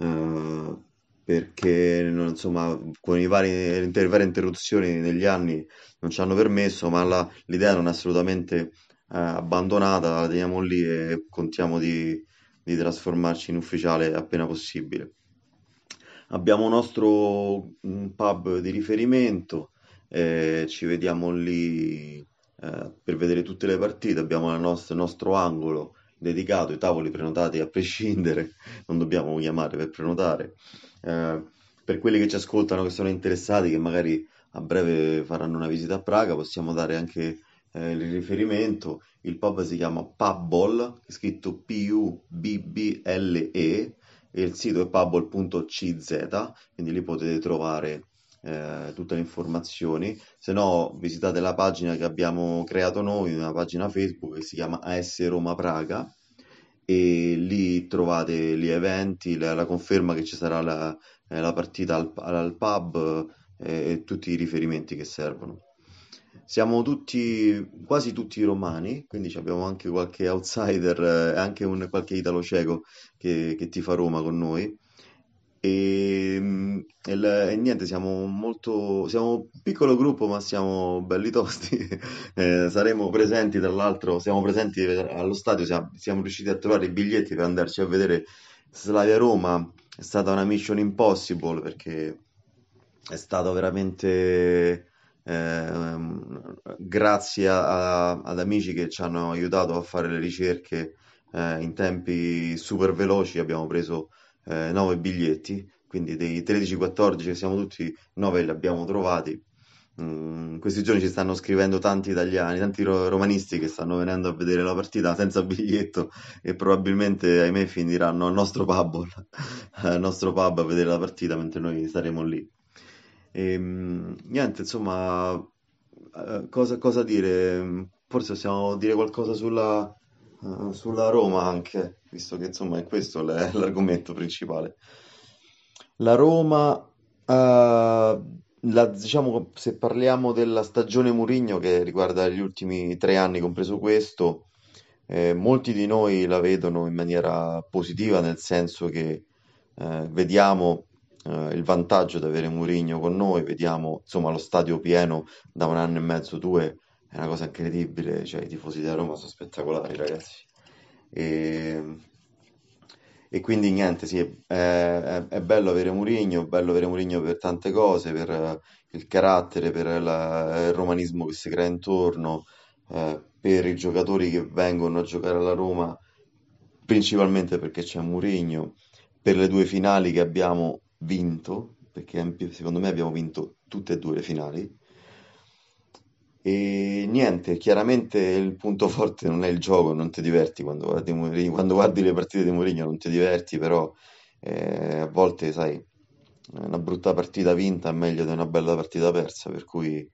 eh, perché insomma, con vari, le varie interruzioni negli anni non ci hanno permesso, ma la- l'idea non è assolutamente eh, abbandonata, la teniamo lì e contiamo di, di trasformarci in ufficiale appena possibile. Abbiamo un nostro pub di riferimento, eh, ci vediamo lì eh, per vedere tutte le partite, abbiamo la nostra- il nostro angolo dedicato, i tavoli prenotati a prescindere, non dobbiamo chiamare per prenotare. Eh, per quelli che ci ascoltano, che sono interessati, che magari a breve faranno una visita a Praga, possiamo dare anche eh, il riferimento. Il pub si chiama Pubball, scritto P-U-B-B-L-E e il sito è pubble.cz, quindi lì potete trovare eh, tutte le informazioni. Se no, visitate la pagina che abbiamo creato noi, una pagina Facebook che si chiama AS Roma Praga e lì trovate gli eventi, la, la conferma che ci sarà la, eh, la partita al, al pub eh, e tutti i riferimenti che servono. Siamo tutti, quasi tutti romani, quindi abbiamo anche qualche outsider eh, anche un, qualche italo cieco che, che tifa Roma con noi. E, mm, e il- e niente, siamo molto, siamo un piccolo gruppo, ma siamo belli tosti. Eh, saremo presenti, tra l'altro, siamo presenti allo stadio, siamo, siamo riusciti a trovare i biglietti per andarci a vedere Slavia Roma. È stata una mission impossible perché è stato veramente grazie a- ad amici che ci hanno aiutato a fare le ricerche eh, in tempi super veloci. Abbiamo preso eh, 9 biglietti, quindi dei 13-14 che siamo tutti, 9 li abbiamo trovati. Mm, in questi giorni ci stanno scrivendo tanti italiani, tanti ro- romanisti che stanno venendo a vedere la partita senza biglietto e probabilmente, ahimè, finiranno al nostro pub, al nostro pub a vedere la partita mentre noi staremo lì. E, mm, niente, insomma, eh, cosa, cosa dire? Forse possiamo dire qualcosa sulla, eh, sulla Roma anche, visto che insomma è questo l- l'argomento principale. La Roma, eh, la- diciamo, se parliamo della stagione Mourinho che riguarda gli ultimi tre anni, compreso questo, eh, molti di noi la vedono in maniera positiva, nel senso che eh, vediamo eh, il vantaggio di avere Mourinho con noi, vediamo insomma lo stadio pieno da un anno e mezzo, due, è una cosa incredibile, cioè i tifosi della Roma sono spettacolari, ragazzi. E, e quindi niente, sì, è, è- è bello avere Mourinho, bello avere Mourinho per tante cose, per eh, il carattere, per la- il romanismo che si crea intorno, eh, per i giocatori che vengono a giocare alla Roma, principalmente perché c'è Mourinho, per le due finali che abbiamo vinto, perché secondo me abbiamo vinto tutte e due le finali. E niente, chiaramente il punto forte non è il gioco, non ti diverti quando guardi, Mourinho- quando guardi le partite di Mourinho, non ti diverti, però eh, a volte, sai, una brutta partita vinta è meglio di una bella partita persa, per cui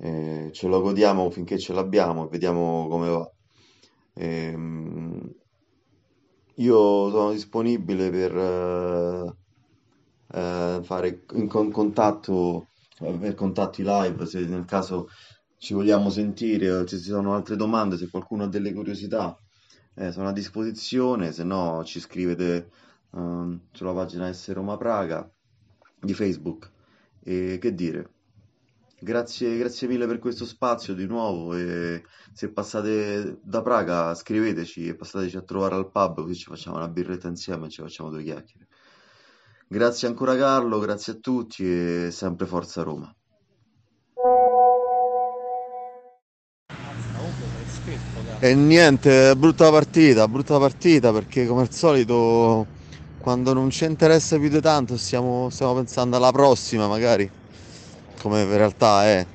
eh, ce lo godiamo finché ce l'abbiamo e vediamo come va. Ehm, io sono disponibile per eh, eh, fare con- contatto, per contatti live se nel caso ci vogliamo sentire, se ci sono altre domande, se qualcuno ha delle curiosità, eh, sono a disposizione, se no ci scrivete ehm, sulla pagina S Roma Praga di Facebook. E che dire, grazie, grazie mille per questo spazio di nuovo e se passate da Praga scriveteci e passateci a trovare al pub così ci facciamo una birretta insieme e ci facciamo due chiacchiere. Grazie ancora Carlo, grazie a tutti e sempre Forza Roma. E niente, brutta partita, brutta partita perché come al solito quando non ci interessa più di tanto stiamo, stiamo pensando alla prossima magari, come in realtà è.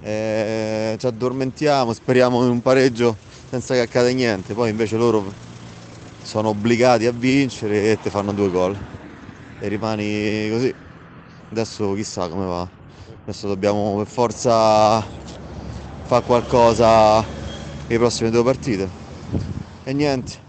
E ci addormentiamo, speriamo in un pareggio senza che accada niente, poi invece loro sono obbligati a vincere e ti fanno due gol e rimani così. Adesso chissà come va. Adesso dobbiamo per forza fare qualcosa le prossime due partite. E niente,